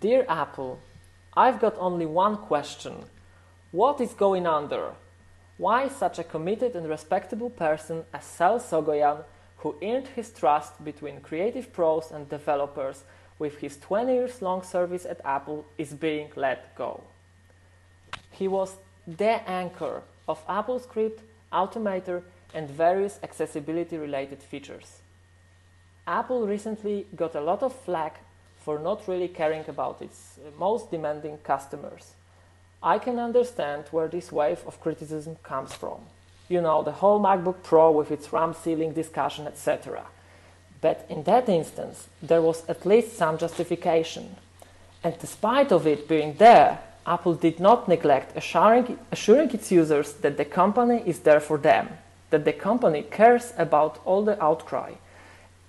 Dear Apple, I've got only one question. What is going under? Why such a committed and respectable person as Sal Sogoyan, who earned his trust between creative pros and developers with his 20 years long service at Apple, is being let go? He was the anchor of AppleScript, Automator, and various accessibility related features. Apple recently got a lot of flack for not really caring about its uh, most demanding customers. I can understand where this wave of criticism comes from. You know, the whole MacBook Pro with its RAM ceiling discussion, etc. But in that instance, there was at least some justification. And despite of it being there, Apple did not neglect assuring, assuring its users that the company is there for them, that the company cares about all the outcry.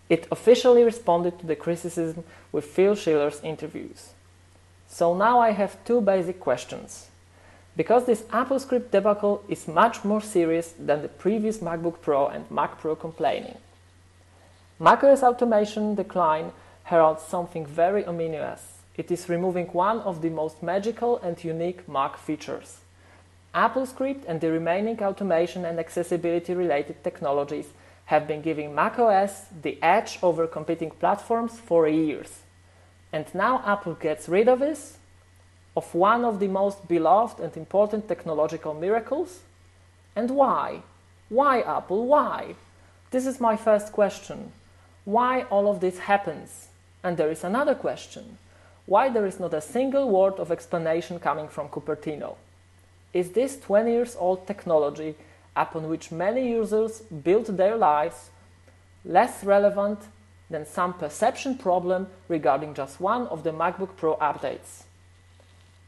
It officially responded to the criticism with Phil Schiller's interviews. So now I have two basic questions. Because this AppleScript debacle is much more serious than the previous MacBook Pro and Mac Pro complaining. macOS automation decline heralds something very ominous. It is removing one of the most magical and unique Mac features. AppleScript and the remaining automation and accessibility related technologies have been giving macOS the edge over competing platforms for years. And now Apple gets rid of this, of one of the most beloved and important technological miracles? And why? Why, Apple? Why? This is my first question. Why all of this happens? And there is another question. Why there is not a single word of explanation coming from Cupertino? Is this 20 years old technology upon which many users build their lives less relevant than some perception problem regarding just one of the MacBook Pro updates.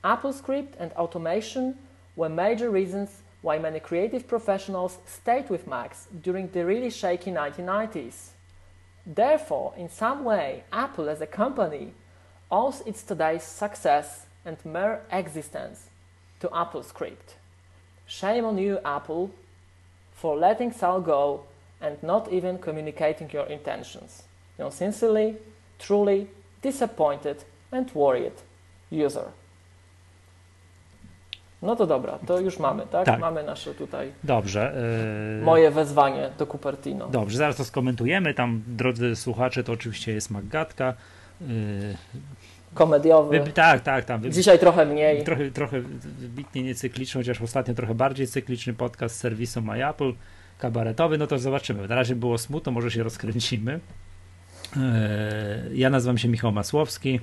AppleScript and automation were major reasons why many creative professionals stayed with Macs during the really shaky 1990s. Therefore, in some way, Apple as a company owes its today's success and mere existence to AppleScript. Shame on you, Apple, for letting Sal go and not even communicating your intentions. You know, sincerely, truly disappointed and worried user. No to dobra, to już mamy, tak? Tak. Mamy nasze tutaj Dobrze. yy, moje wezwanie do Cupertino. Dobrze, zaraz to skomentujemy. Tam, drodzy słuchacze, to oczywiście jest Maggatka. Yy, Komediowy. wy, tak, tak, tam. Wy, Dzisiaj trochę mniej. trochę, trochę wybitnie niecykliczny, chociaż ostatnio trochę bardziej cykliczny podcast z serwisu My Apple, kabaretowy, no to zobaczymy. Na razie było smutno, może się rozkręcimy. Yy, Ja nazywam się Michał Masłowski.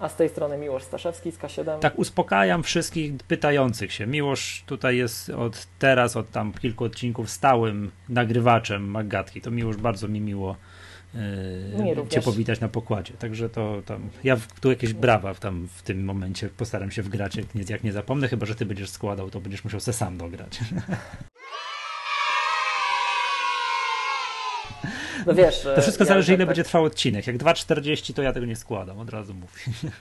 A z tej strony Miłosz Staszewski z K7. Tak, uspokajam wszystkich pytających się. Miłosz tutaj jest od teraz, od tam kilku odcinków stałym nagrywaczem Maggatki. To Miłosz bardzo mi miło. Cię powitać na pokładzie. Także to tam, ja tu jakieś brawa w, tam w tym momencie postaram się wgrać, jak nie, jak nie zapomnę, chyba że ty będziesz składał, to będziesz musiał se sam dograć. No wiesz, To wszystko ja zależy, tak- ile tak- będzie trwał odcinek. Jak 2,40 to ja tego nie składam, od razu mówię.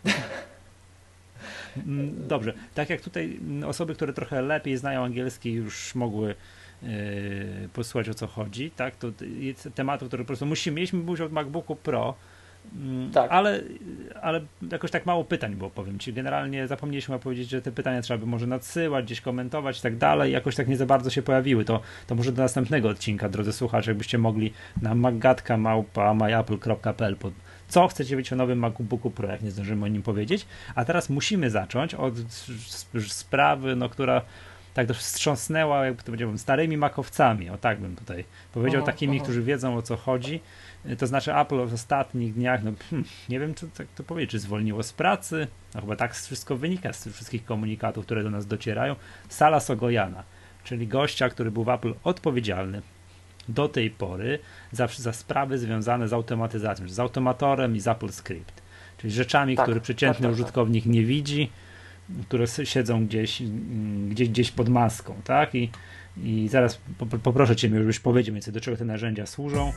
Mm, Dobrze, tak jak tutaj mm, osoby, które trochę lepiej znają angielski już mogły posłuchać o co chodzi, tak, to jest tematów, które po prostu musimy, mieliśmy mówić o MacBooku Pro, mm, Tak. ale, ale jakoś tak mało pytań było, powiem Ci. Generalnie zapomnieliśmy powiedzieć, że te pytania trzeba by może nadsyłać, gdzieś komentować i tak dalej, jakoś tak nie za bardzo się pojawiły. To, to może do następnego odcinka, drodzy słuchacze, jakbyście mogli na maggatka małpa myapple.pl pod co chcecie wiedzieć o nowym MacBooku Pro, jak nie zdążymy o nim powiedzieć. A teraz musimy zacząć od sprawy, no, która tak dość wstrząsnęła, jakby to powiedziałbym, starymi makowcami, o tak bym tutaj powiedział, Aha, takimi, aha. którzy wiedzą o co chodzi. Y, To znaczy Apple w ostatnich dniach, no hmm, nie wiem, czy tak to powiedzieć, czy zwolniło z pracy, no chyba tak wszystko wynika z tych wszystkich komunikatów, które do nas docierają. Sala Sogojana, czyli gościa, który był w Apple odpowiedzialny do tej pory za, za sprawy związane z automatyzacją, z automatorem i z Apple Script, czyli rzeczami, Tak, które przeciętny tak, tak, tak. użytkownik nie widzi, które siedzą gdzieś, mm, gdzieś, gdzieś pod maską, tak? I, i zaraz po- po- poproszę Cię, żebyś powiedział więcej, do czego te narzędzia służą.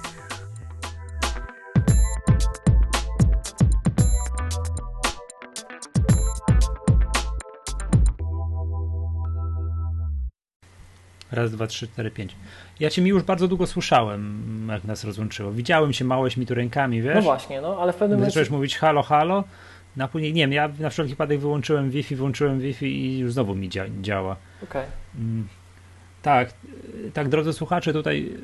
Raz, dwa, trzy, cztery, pięć. Ja Cię mi już bardzo długo słyszałem, jak nas rozłączyło. Widziałem się, małeś mi tu rękami, wiesz? No właśnie, no ale w pewnym momencie zacząłeś mówić halo, halo, No a później, nie wiem, ja na wszelki wypadek wyłączyłem Wi-Fi, włączyłem Wi-Fi i już znowu mi dzia działa. Okej. Mm, tak, tak, drodzy słuchacze, tutaj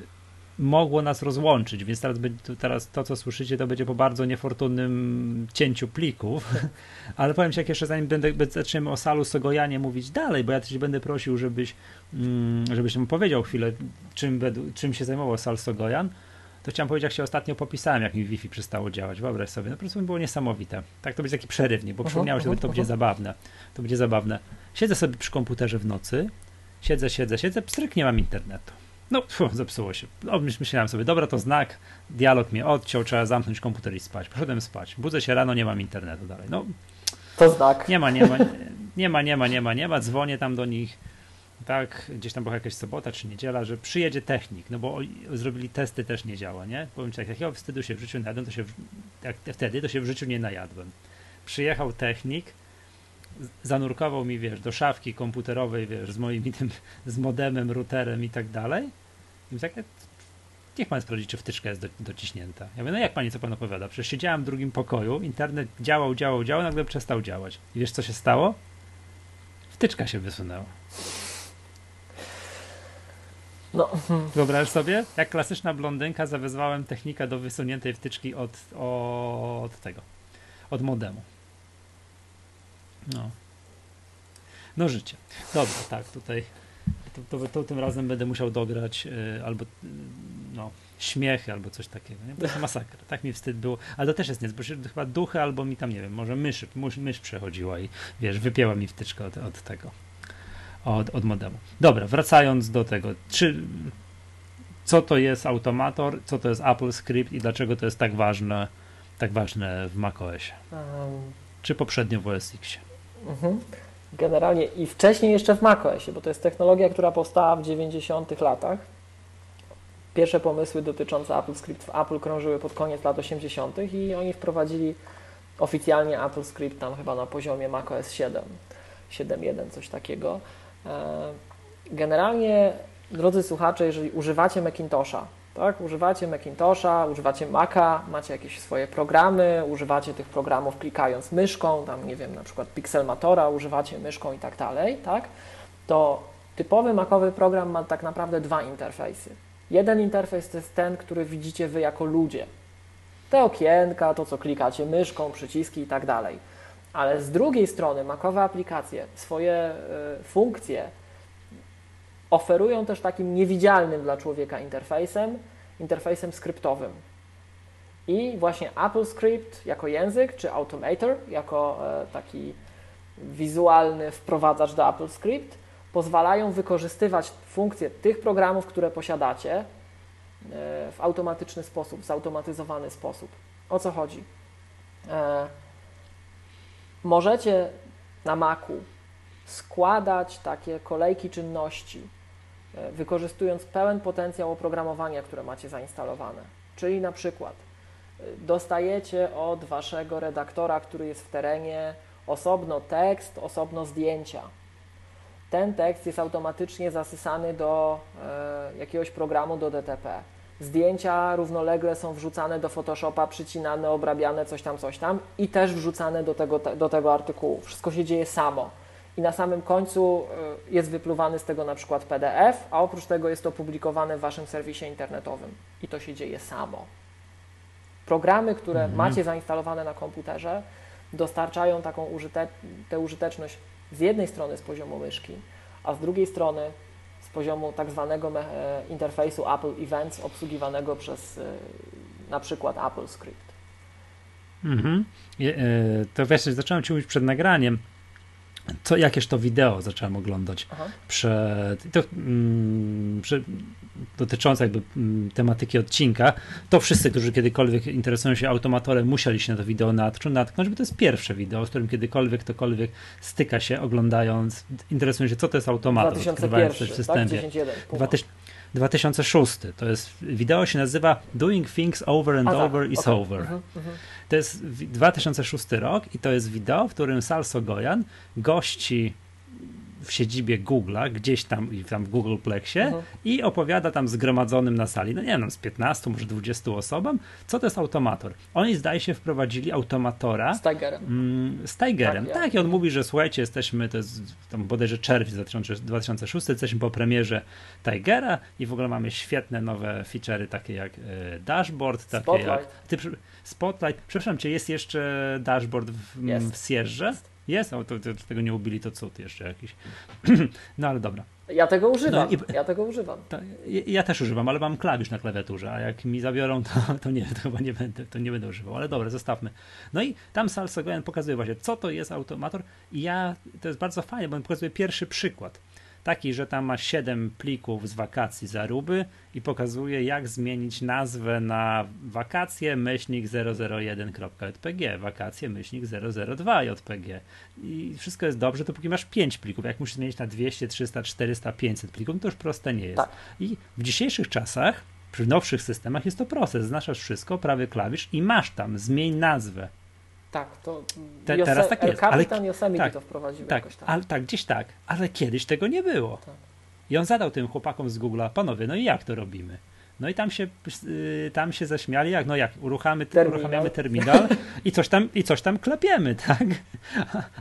mogło nas rozłączyć, więc teraz, teraz to, co słyszycie, to będzie po bardzo niefortunnym cięciu plików, ale powiem Ci, jak jeszcze zanim będę, zaczniemy o Salu Sogojanie mówić dalej, bo ja Cię będę prosił, żebyś, mm, żebyś mu powiedział chwilę, czym, czym się zajmował Sal Sogojan, to chciałem powiedzieć, jak się ostatnio popisałem, jak mi Wi-Fi przestało działać. Wyobraź sobie, no po prostu było niesamowite. Tak, to będzie taki przerywnik, bo przypomniałem sobie, to będzie zabawne. To będzie zabawne. Siedzę sobie przy komputerze w nocy, siedzę, siedzę, siedzę, pstryk, nie mam internetu. No, pfu, zepsuło się. No, myślałem sobie, dobra, to znak, dialog mnie odciął, trzeba zamknąć komputer i spać. Poszedłem spać. Budzę się rano, nie mam internetu dalej. No, to znak. Nie ma, nie ma, nie ma, nie ma, nie ma, nie ma. Dzwonię tam do nich, tak, gdzieś tam była jakaś sobota czy niedziela, że przyjedzie technik, no bo zrobili testy, też nie działa, nie? Powiem tak, jak ja wstydu się w życiu najadłem, to się, jak wtedy, to się w życiu nie najadłem. Przyjechał technik, zanurkował mi, wiesz, do szafki komputerowej, wiesz, z moim tym, z modemem, routerem i tak dalej. I tak, niech pan sprawdzi, czy wtyczka jest do, dociśnięta. Ja mówię, no jak pani, co pan opowiada? Przecież siedziałem w drugim pokoju, internet działał, działał, działał, nagle przestał działać. I wiesz, co się stało? Wtyczka się wysunęła. No. Wyobraź sobie, jak klasyczna blondynka zawezwałem technikę do wysuniętej wtyczki od, od tego, od modemu. No. No życie. Dobra, tak, tutaj to, to, to tym razem będę musiał dograć y, albo y, no, śmiechy albo coś takiego. Nie? To jest masakra. Tak mi wstyd było. Ale to też jest nie, bo się chyba duchy albo mi tam, nie wiem, może mysz, mysz przechodziła i wiesz, wypięła mi wtyczkę od, od tego, od, od modemu. Dobra, wracając do tego. Czy, co to jest automator, co to jest Apple Script i dlaczego to jest tak ważne, tak ważne w macOSie? Um. Czy poprzednio w OS X? Mhm. Generalnie i wcześniej jeszcze w macOSie, bo to jest technologia, która powstała w 90 latach. Pierwsze pomysły dotyczące AppleScript w Apple krążyły pod koniec lat 80. i oni wprowadzili oficjalnie AppleScript tam chyba na poziomie macOS 7, 7.1, coś takiego. E, generalnie, drodzy słuchacze, jeżeli używacie Macintosha, tak? Używacie Macintosha, używacie Maca, macie jakieś swoje programy, używacie tych programów klikając myszką, tam nie wiem, na przykład Pixelmatora, używacie myszką i tak dalej, tak? To typowy Macowy program ma tak naprawdę dwa interfejsy. Jeden interfejs to jest ten, który widzicie Wy jako ludzie. Te okienka, to co klikacie myszką, przyciski i tak dalej. Ale z drugiej strony Macowe aplikacje swoje y, funkcje oferują też takim niewidzialnym dla człowieka interfejsem, interfejsem skryptowym. I właśnie AppleScript jako język, czy Automator jako e, taki wizualny wprowadzacz do AppleScript pozwalają wykorzystywać funkcje tych programów, które posiadacie e, w automatyczny sposób, w zautomatyzowany sposób. O co chodzi? Możecie na Macu składać takie kolejki czynności, E, wykorzystując pełen potencjał oprogramowania, które macie zainstalowane. Czyli na przykład e, dostajecie od waszego redaktora, który jest w terenie, osobno tekst, osobno zdjęcia. Ten tekst jest automatycznie zasysany do e, jakiegoś programu do DTP. Zdjęcia równolegle są wrzucane do Photoshopa, przycinane, obrabiane, coś tam, coś tam i też wrzucane do tego, do tego artykułu. Wszystko się dzieje samo i na samym końcu y, jest wypluwany z tego na przykład PDF, a oprócz tego jest to publikowane w Waszym serwisie internetowym i to się dzieje samo. Programy, które mhm. macie zainstalowane na komputerze, dostarczają taką użyte tę użyteczność z jednej strony z poziomu myszki, a z drugiej strony z poziomu tak zwanego e, interfejsu Apple Events obsługiwanego przez e, na przykład Apple Script. Mhm. E, to wiesz, zacząłem Ci mówić przed nagraniem, co, jakież to wideo zacząłem oglądać przed, to, mm, dotyczące jakby mm, tematyki odcinka, to wszyscy, którzy kiedykolwiek interesują się automatorem, musieli się na to wideo natknąć, natknąć bo to jest pierwsze wideo, z którym kiedykolwiek ktokolwiek styka się oglądając, interesują się, co to jest automator, 2001, w systemie. Tak? 2006. To jest, wideo się nazywa Doing Things Over and A, tak. Over is okay. Over. Mhm, mhm. To jest 2006 rok i to jest wideo, w którym Sal Sogoyan gości w siedzibie Google'a, gdzieś tam, tam w Googleplexie mhm. i opowiada tam zgromadzonym na sali, no nie wiem, z 15, może 20 osobom, co to jest automator. Oni zdaje się wprowadzili automatora z Tigerem. Mm, z Tigerem, tak, tak, i on mówi, że słuchajcie, jesteśmy, to jest tam bodajże czerwiec 2006, jesteśmy po premierze Tigera i w ogóle mamy świetne nowe feature'y takie jak e, dashboard, takie Spotlight. jak ty, Spotlight. Przepraszam cię, jest jeszcze dashboard w, jest. w Sierrze? Jest, no to, to, tego nie ubili, to cud jeszcze jakiś. no ale dobra. Ja tego używam. No, i, ja tego używam. To, ja, ja, też używam, ale mam klawisz na klawiaturze, a jak mi zabiorą, to, to nie, to chyba nie będę, to nie będę używał. Ale dobra, zostawmy. No i tam Sal Sogoyan pokazuje właśnie, co to jest automator i ja, to jest bardzo fajne, bo on pokazuje pierwszy przykład taki, że tam ma 7 plików z wakacji Zaruby i pokazuje, jak zmienić nazwę na wakacje myślnik 001.jpg, wakacje myślnik 002.jpg. I wszystko jest dobrze, dopóki masz 5 plików. Jak musisz zmienić na 200, 300, 400, 500 plików, no to już proste nie jest. Tak. I w dzisiejszych czasach, przy nowszych systemach jest to proces. Znaszasz wszystko, prawy klawisz i masz tam, zmień nazwę. Tak, to Te, Jose, teraz tak jest. Kapitan Yosemite tak, to wprowadził tak, jakoś tak. Ale, tak, gdzieś tak, ale kiedyś tego nie było. Tak. I on zadał tym chłopakom z Google'a, panowie, no i jak to robimy? No i tam się, y, tam się zaśmiali, jak, no jak uruchamy, terminal. uruchamiamy terminal i coś, tam, i coś tam klepiemy, tak?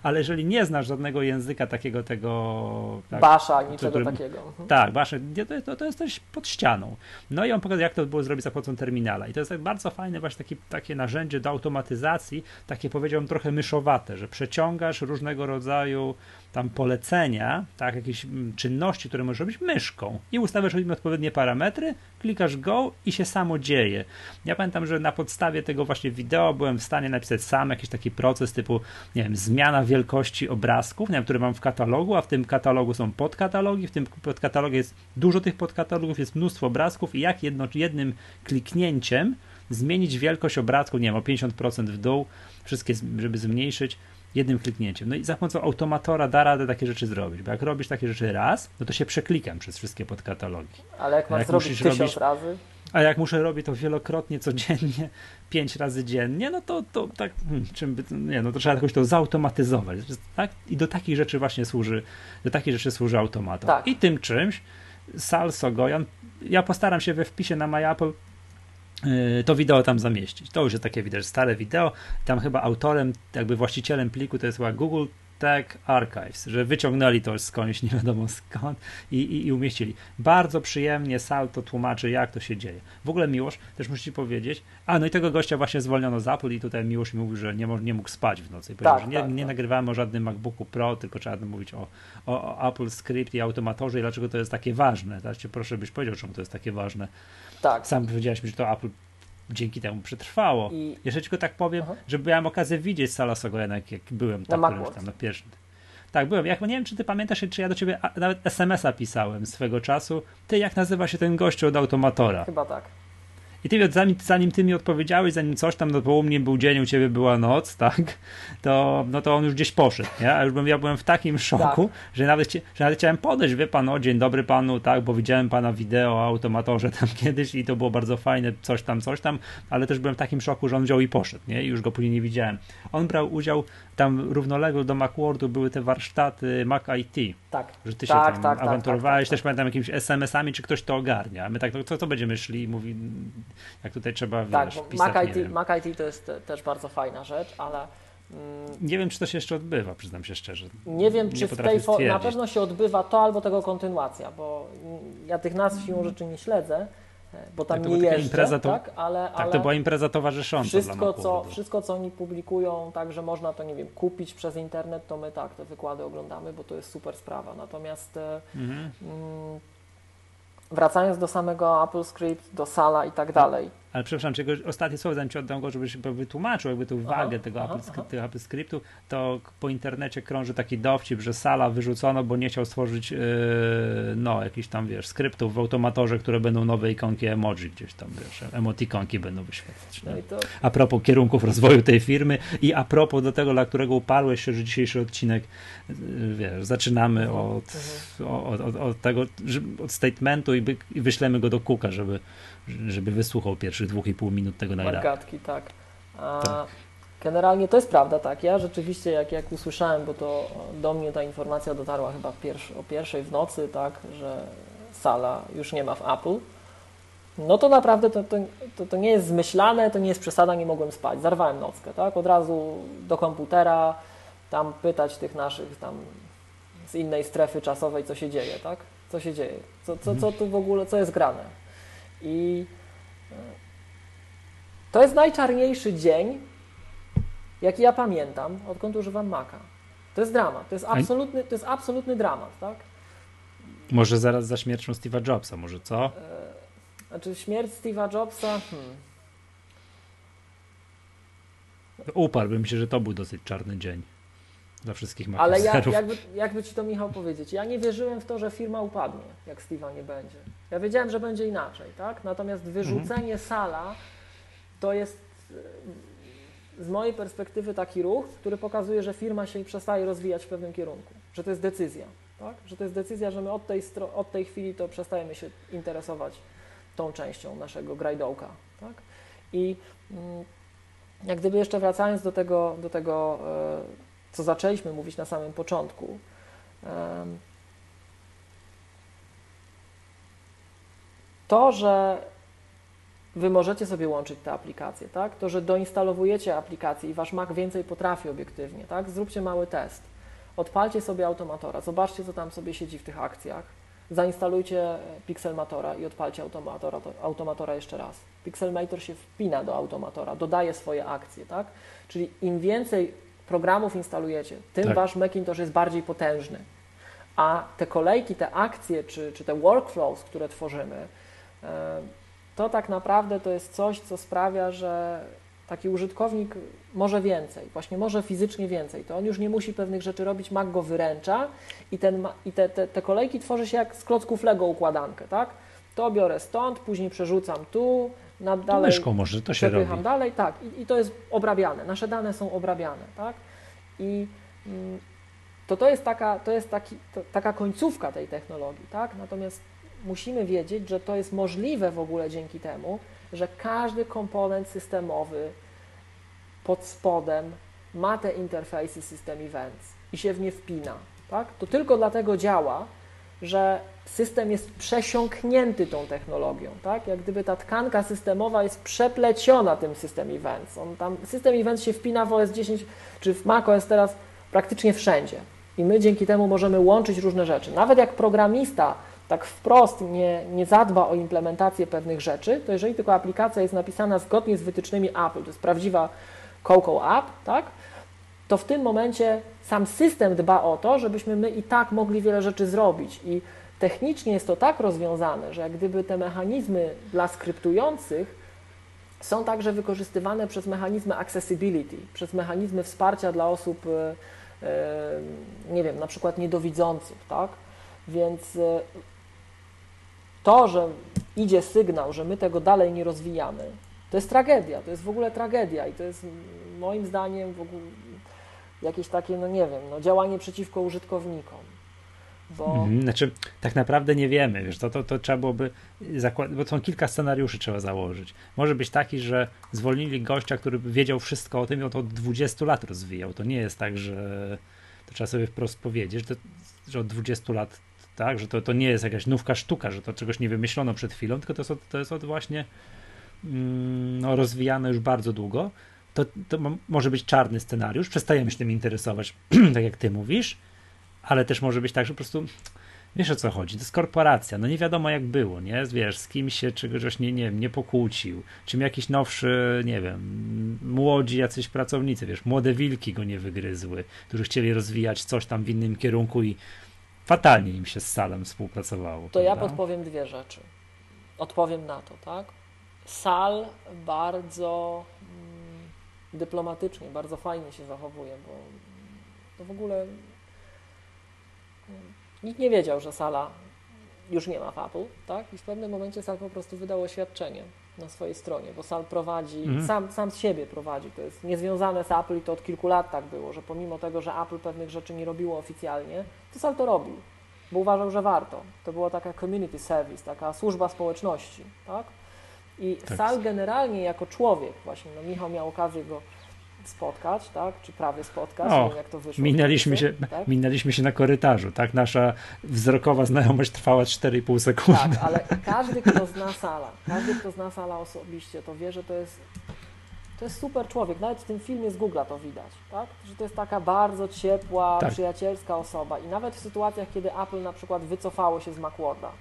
Ale jeżeli nie znasz żadnego języka takiego tego... Tak, Basza, niczego który, takiego. Mhm. Tak, Basza, to, to, to jesteś pod ścianą. No i on pokazał, jak to było zrobić za pomocą terminala. I to jest tak bardzo fajne właśnie takie, takie narzędzie do automatyzacji, takie powiedziałbym trochę myszowate, że przeciągasz różnego rodzaju tam polecenia, tak, jakieś mm, czynności, które możesz robić myszką i ustawiasz odpowiednie parametry, klikasz go i się samo dzieje. Ja pamiętam, że na podstawie tego właśnie wideo byłem w stanie napisać sam jakiś taki proces typu, nie wiem, zmiana wielkości obrazków, nie wiem, które mam w katalogu, a w tym katalogu są podkatalogi, w tym podkatalogu jest dużo tych podkatalogów, jest mnóstwo obrazków i jak jedno, jednym kliknięciem zmienić wielkość obrazków, nie wiem, o 50% w dół, wszystkie, żeby zmniejszyć, jednym kliknięciem. No i za pomocą automatora da radę takie rzeczy zrobić, bo jak robisz takie rzeczy raz, no to się przeklikam przez wszystkie podkatalogi. Ale jak masz zrobić tysiąc robić, razy? A jak muszę robić to wielokrotnie, codziennie, pięć razy dziennie, no to, to tak, hmm, czym by, nie, no to trzeba jakoś to zautomatyzować, tak? I do takich rzeczy właśnie służy, do takich rzeczy służy automator. Tak. I tym czymś Sal Sogoyan, ja postaram się we wpisie na MyApple to wideo tam zamieścić. To już jest takie widać stare wideo. Tam chyba autorem, jakby właścicielem pliku to jest chyba Google Tech Archives, że wyciągnęli to skądś, nie wiadomo skąd i, i, i umieścili. Bardzo przyjemnie Salto tłumaczy, jak to się dzieje. W ogóle Miłosz, też muszę ci powiedzieć, a no i tego gościa właśnie zwolniono z Apple i tutaj Miłosz mi mówił, że nie, nie mógł spać w nocy. Powiedział, tak, że nie, tak, nie tak. nagrywamy o żadnym MacBooku Pro, tylko trzeba mówić o, o, o Apple Script i automatorze i dlaczego to jest takie ważne. Cię proszę, byś powiedział, czemu to jest takie ważne. Tak. Sam powiedziałeś mi, że to Apple dzięki temu przetrwało. I... Jeszcze tylko tak powiem, Aha. że miałem okazję widzieć Sala Sogojana, jak, jak byłem tam, na tam na pierwszym. Tak, byłem. Jak, nie wiem, czy ty pamiętasz, czy ja do ciebie nawet SMS-a pisałem swego czasu. Ty, jak nazywa się ten gościu od automatora? Chyba tak. I ty, zanim, zanim ty mi odpowiedziałeś, zanim coś tam, no bo u mnie był dzień, u ciebie była noc, tak, to, no to on już gdzieś poszedł, nie? A już bym, ja byłem w takim szoku, tak. że, nawet, że nawet chciałem podejść, wie pan, o dzień dobry panu, tak, bo widziałem pana wideo o automatorze tam kiedyś i to było bardzo fajne, coś tam, coś tam, ale też byłem w takim szoku, że on wziął i poszedł, nie? I już go później nie widziałem. On brał udział, tam równolegle do Macworldu były te warsztaty Mac IT. Tak. Że ty tak, się tam tak, tak awanturowałeś, tak, tak, też pamiętam jakimiś SMS-ami, czy ktoś to ogarnia. A my tak, to co, co będziemy szli? Mówi, jak tutaj trzeba, tak, wiesz, pisać, Mac IT, Mac IT to jest też bardzo fajna rzecz, ale mm, nie wiem, czy to się jeszcze odbywa, przyznam się szczerze. Nie wiem, nie czy w tej formie, na pewno się odbywa to albo tego kontynuacja, bo ja tych nazw siłą rzeczy nie śledzę, bo tam tak, nie jeżdżę, to, tak? Ale, tak, ale to była impreza towarzysząca wszystko, co, wszystko, co oni publikują, tak, że można to, nie wiem, kupić przez internet, to my tak, te wykłady oglądamy, bo to jest super sprawa. Natomiast e, mhm. Wracając do samego Apple Script, do Sala i tak dalej, ale przepraszam, czego ostatnie słowo, zanim ci oddam go, żebyś wytłumaczył jakby tą wagę aha, tego aha, Apple, aha. Apple Scriptu, to po internecie krąży taki dowcip, że sala wyrzucono, bo nie chciał stworzyć yy, no, jakichś tam, wiesz, skryptów w automatorze, które będą nowe ikonki emoji gdzieś tam, wiesz, emotikonki będą wyświetlać. No to... A propos kierunków rozwoju tej firmy i a propos do tego, dla którego uparłeś się, że dzisiejszy odcinek, yy, wiesz, zaczynamy mhm, od, mhm. od, od, od, tego, od statementu i, by, i wyślemy go do Kuka, żeby żeby wysłuchał pierwszych dwóch i pół minut tego najlepiej. Magatki, tak. A, Generalnie to jest prawda, tak. Ja rzeczywiście, jak, jak usłyszałem, bo to do mnie ta informacja dotarła chyba pierwszy, o pierwszej w nocy, tak, że sala już nie ma w Apple, no to naprawdę to, to, to, to, nie jest zmyślane, to nie jest przesada, nie mogłem spać. Zarwałem nockę, tak? Od razu do komputera, tam pytać tych naszych tam z innej strefy czasowej, co się dzieje, tak? Co się dzieje, co, co, co tu w ogóle, co jest grane. I e, to jest najczarniejszy dzień, jaki ja pamiętam, odkąd używam Maca. To jest dramat, to jest absolutny, to jest absolutny dramat, tak? Może zaraz za śmiercią Steve'a Jobsa, może co? E, znaczy śmierć Steve'a Jobsa, hmm. Uparłbym się, że to był dosyć czarny dzień dla wszystkich Ale jak, jakby, jakby ci to Michał powiedzieć, ja nie wierzyłem w to, że firma upadnie, jak Steve'a nie będzie. Ja wiedziałem, że będzie inaczej, tak? Natomiast wyrzucenie mhm. sala to jest z mojej perspektywy taki ruch, który pokazuje, że firma się przestaje rozwijać w pewnym kierunku, że to jest decyzja, tak? że to jest decyzja, że my od tej, od tej chwili to przestajemy się interesować tą częścią naszego grajdołka. Tak? I mm, jak gdyby jeszcze wracając do tego, do tego e, co zaczęliśmy mówić na samym początku, to, że Wy możecie sobie łączyć te aplikacje, tak? To, że doinstalowujecie aplikację i Wasz Mac więcej potrafi obiektywnie, tak? Zróbcie mały test. Odpalcie sobie automatora, zobaczcie, co tam sobie siedzi w tych akcjach. Zainstalujcie Pixelmatora i odpalcie automatora, automatora jeszcze raz. Pixelmator się wpina do automatora, dodaje swoje akcje, tak? Czyli im więcej programów instalujecie, tym tak. Wasz Macintosh jest bardziej potężny. A te kolejki, te akcje, czy, czy te workflows, które tworzymy, e, to tak naprawdę to jest coś, co sprawia, że taki użytkownik może więcej, właśnie może fizycznie więcej, to on już nie musi pewnych rzeczy robić, Mac go wyręcza i, ten, i te, te, te kolejki tworzy się jak z klocków Lego układankę, tak? To biorę stąd, później przerzucam tu, na dalej. Myszką może to się robi. dalej, tak, I, i to jest obrabiane. Nasze dane są obrabiane, tak? I mm, to, to jest, taka, to jest taki, to, taka końcówka tej technologii, tak? Natomiast musimy wiedzieć, że to jest możliwe w ogóle dzięki temu, że każdy komponent systemowy pod spodem ma te interfejsy system events i się w nie wpina. Tak? To tylko dlatego działa, że system jest przesiąknięty tą technologią. Tak? Jak gdyby ta tkanka systemowa jest przepleciona tym system events. On tam, system events się wpina w OS 10 czy w macOS teraz praktycznie wszędzie. I my dzięki temu możemy łączyć różne rzeczy. Nawet jak programista tak wprost nie, nie zadba o implementację pewnych rzeczy, to jeżeli tylko aplikacja jest napisana zgodnie z wytycznymi Apple, to jest prawdziwa Coco App, tak, to w tym momencie sam system dba o to, żebyśmy my i tak mogli wiele rzeczy zrobić. I technicznie jest to tak rozwiązane, że jak gdyby te mechanizmy dla skryptujących są także wykorzystywane przez mechanizmy accessibility, przez mechanizmy wsparcia dla osób, e, e, nie wiem, na przykład niedowidzących, tak? Więc e, to, że idzie sygnał, że my tego dalej nie rozwijamy, to jest tragedia, to jest w ogóle tragedia i to jest moim zdaniem w ogóle jakieś takie, no nie wiem, no działanie przeciwko użytkownikom. Bo... Mhm, znaczy, tak naprawdę nie wiemy, wiesz, to, to, to trzeba byłoby zakładać, bo są kilka scenariuszy trzeba założyć. Może być taki, że zwolnili gościa, który wiedział wszystko o tym i on to od 20 lat rozwijał. To nie jest tak, że to trzeba sobie wprost powiedzieć, że, to, że od 20 lat tak? Że to, to nie jest jakaś nówka sztuka, że to czegoś nie wymyślono przed chwilą, tylko to jest, to jest od właśnie mm, no, rozwijane już bardzo długo. To, to może być czarny scenariusz, przestajemy się tym interesować, tak jak ty mówisz, ale też może być tak, że po prostu wiesz o co chodzi, to jest korporacja, no nie wiadomo jak było, nie? Wiesz, z kim się czegoś nie, nie, wiem, nie pokłócił, czym jakiś nowszy, nie wiem, młodzi jacyś pracownicy, wiesz, młode wilki go nie wygryzły, którzy chcieli rozwijać coś tam w innym kierunku i fatalnie im się z Salem współpracowało. To prawda? ja podpowiem dwie rzeczy. Odpowiem na to, tak? Sal bardzo dyplomatycznie, bardzo fajnie się zachowuje, bo to w ogóle nikt nie wiedział, że Sala już nie ma w Apple, tak? I w pewnym momencie Sal po prostu wydał oświadczenie na swojej stronie, bo Sal prowadzi, mhm. sam, sam z siebie prowadzi, to jest niezwiązane z Apple i to od kilku lat tak było, że pomimo tego, że Apple pewnych rzeczy nie robiło oficjalnie, to Sal to robił, bo uważał, że warto. To była taka community service, taka służba społeczności, tak? I tak. Sal generalnie jako człowiek, właśnie, no Michał miał okazję go spotkać, tak? Czy prawie spotkać, o, jak to wyszło. Minęliśmy się, tak? minęliśmy się na korytarzu, tak? Nasza wzrokowa znajomość trwała 4,5 sekundy. Tak, ale każdy, kto zna Sala, każdy, kto zna Sala osobiście, to wie, że to jest to jest super człowiek. Nawet w tym filmie z Google'a to widać, tak? Że to jest taka bardzo ciepła, tak. przyjacielska osoba. I nawet w sytuacjach, kiedy Apple na przykład wycofało się z Macworlda,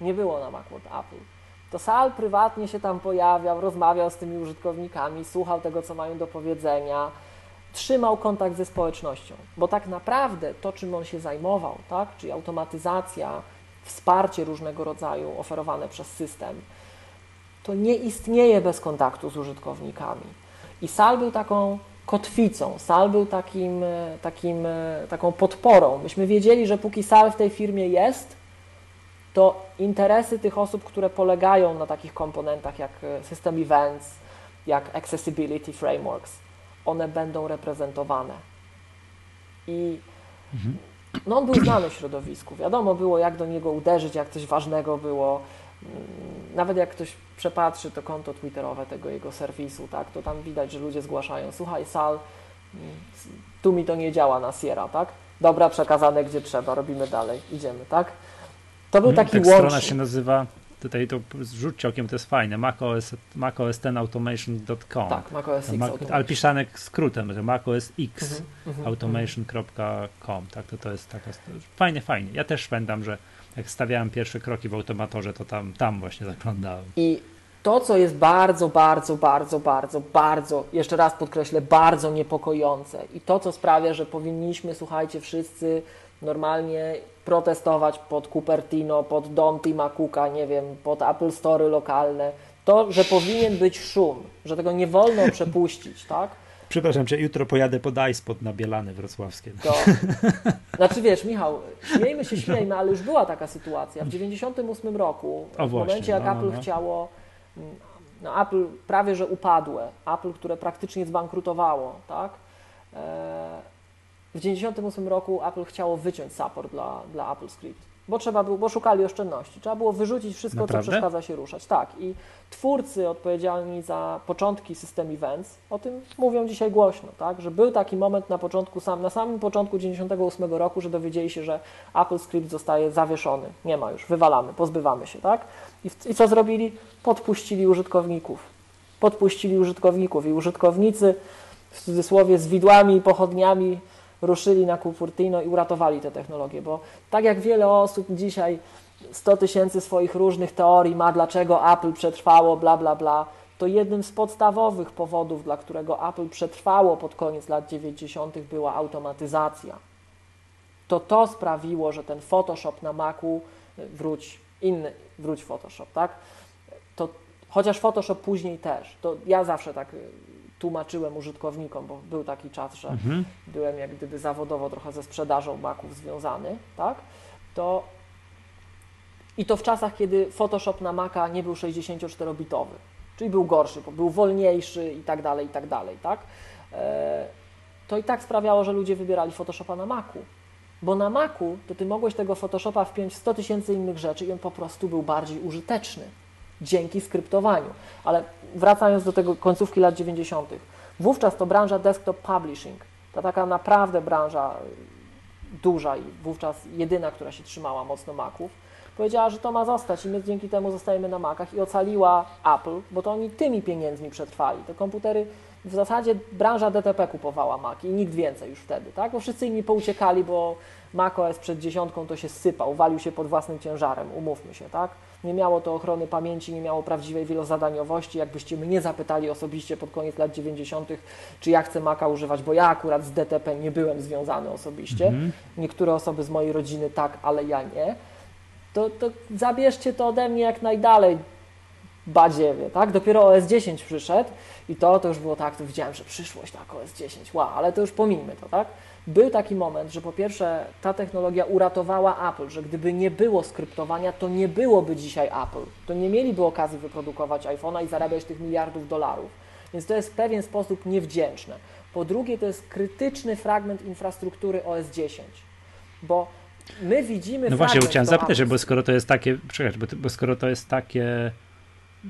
nie było na Macworld Apple, to Sal prywatnie się tam pojawiał, rozmawiał z tymi użytkownikami, słuchał tego, co mają do powiedzenia, trzymał kontakt ze społecznością. Bo tak naprawdę to, czym on się zajmował, tak? czyli automatyzacja, wsparcie różnego rodzaju oferowane przez system, to nie istnieje bez kontaktu z użytkownikami. I Sal był taką kotwicą, Sal był takim, takim, taką podporą. Myśmy wiedzieli, że póki Sal w tej firmie jest, to interesy tych osób, które polegają na takich komponentach jak e, System Events, jak Accessibility Frameworks, one będą reprezentowane. I mhm. no on był znany w środowisku. Wiadomo było, jak do niego uderzyć, jak coś ważnego było. Mm, nawet jak ktoś przepatrzy to konto twitterowe tego jego serwisu, tak, to tam widać, że ludzie zgłaszają, słuchaj Sal, mm, tu mi to nie działa na Sierra, tak? Dobra, przekazane gdzie trzeba, robimy dalej, idziemy, tak? To był hmm, taki tak łącznik. strona się nazywa, tutaj to rzućcie okiem, to jest fajne, macOS, macOS10automation.com. Tak, macOS Mac, Ale pisane skrótem, macOS X mhm, mhm, automation.com, tak, to, to jest taka, fajnie, fajnie. Ja też pamiętam, że jak stawiałem pierwsze kroki w automatorze, to tam, tam właśnie zaglądałem. I to, co jest bardzo, bardzo, bardzo, bardzo, bardzo, jeszcze raz podkreślę, bardzo niepokojące i to, co sprawia, że powinniśmy, słuchajcie, wszyscy normalnie protestować pod Cupertino, pod dom Tima Cooka, nie wiem, pod Apple Store lokalne, to, że powinien być szum, że tego nie wolno przepuścić, tak? Przepraszam cię, jutro pojadę pod iSpot na Bielany wrocławskie. To, znaczy wiesz, Michał, śmiejmy się, śmiejmy, ale już była taka sytuacja. W 98 roku, o, w właśnie, momencie jak no, no Apple no. chciało, mm, no Apple prawie że upadłe, Apple, które praktycznie zbankrutowało, tak? E, w 98 roku Apple chciało wyciąć support dla, dla Apple Script bo trzeba było, bo szukali oszczędności. Trzeba było wyrzucić wszystko, Naprawdę? co przeszkadza się ruszać. Tak. I twórcy odpowiedzialni za początki System Events o tym mówią dzisiaj głośno, tak? Że był taki moment na początku, sam, na samym początku 98 roku, że dowiedzieli się, że Apple Script zostaje zawieszony. Nie ma już, wywalamy, pozbywamy się, tak? I, i co zrobili? Podpuścili użytkowników. Podpuścili użytkowników i użytkownicy w cudzysłowie z widłami i pochodniami ruszyli na Cupertino i uratowali tę technologię, bo tak jak wiele osób dzisiaj 100 tysięcy swoich różnych teorii ma, dlaczego Apple przetrwało, bla, bla, bla, to jednym z podstawowych powodów, dla którego Apple przetrwało pod koniec lat 90., była automatyzacja. To to sprawiło, że ten Photoshop na Macu, wróć, inny, wróć Photoshop, tak? To, chociaż Photoshop później też, to ja zawsze tak tłumaczyłem użytkownikom, bo był taki czas, że mhm. byłem jak gdyby zawodowo trochę ze sprzedażą maków związany, tak? To i to w czasach, kiedy Photoshop na Maca nie był 64-bitowy, czyli był gorszy, bo był wolniejszy i tak dalej, i tak dalej, tak? E, to i tak sprawiało, że ludzie wybierali Photoshopa na Macu. Bo na Macu to ty mogłeś tego Photoshopa wpiąć 100 tysięcy innych rzeczy i on po prostu był bardziej użyteczny dzięki skryptowaniu. Ale wracając do tego końcówki lat 90., wówczas to branża desktop publishing, ta taka naprawdę branża duża i wówczas jedyna, która się trzymała mocno Maców, powiedziała, że to ma zostać i my dzięki temu zostajemy na Macach i ocaliła Apple, bo to oni tymi pieniędzmi przetrwali. Te komputery, w zasadzie branża DTP kupowała Mac i nikt więcej już wtedy, tak? Bo wszyscy inni pouciekali, bo macOS przed dziesiątką to się sypał, walił się pod własnym ciężarem, umówmy się, tak? Nie miało to ochrony pamięci, nie miało prawdziwej wielozadaniowości. Jakbyście mnie zapytali osobiście pod koniec lat 90., czy ja chcę Maca używać, bo ja akurat z DTP nie byłem związany osobiście. Mhm. Niektóre osoby z mojej rodziny tak, ale ja nie. To, to zabierzcie to ode mnie jak najdalej badziewie, tak? Dopiero OS 10 przyszedł i to, to już było tak, to widziałem, że przyszłość, tak, OS 10, wow, ale to już pomińmy to, tak? Był taki moment, że po pierwsze ta technologia uratowała Apple, że gdyby nie było skryptowania, to nie byłoby dzisiaj Apple. To nie mieliby okazji wyprodukować iPhone'a i zarabiać tych miliardów dolarów. Więc to jest w pewien sposób niewdzięczne. Po drugie, to jest krytyczny fragment infrastruktury OS 10, bo my widzimy. No właśnie, chciałem zapytać, bo skoro to jest takie, bo, bo skoro to jest takie,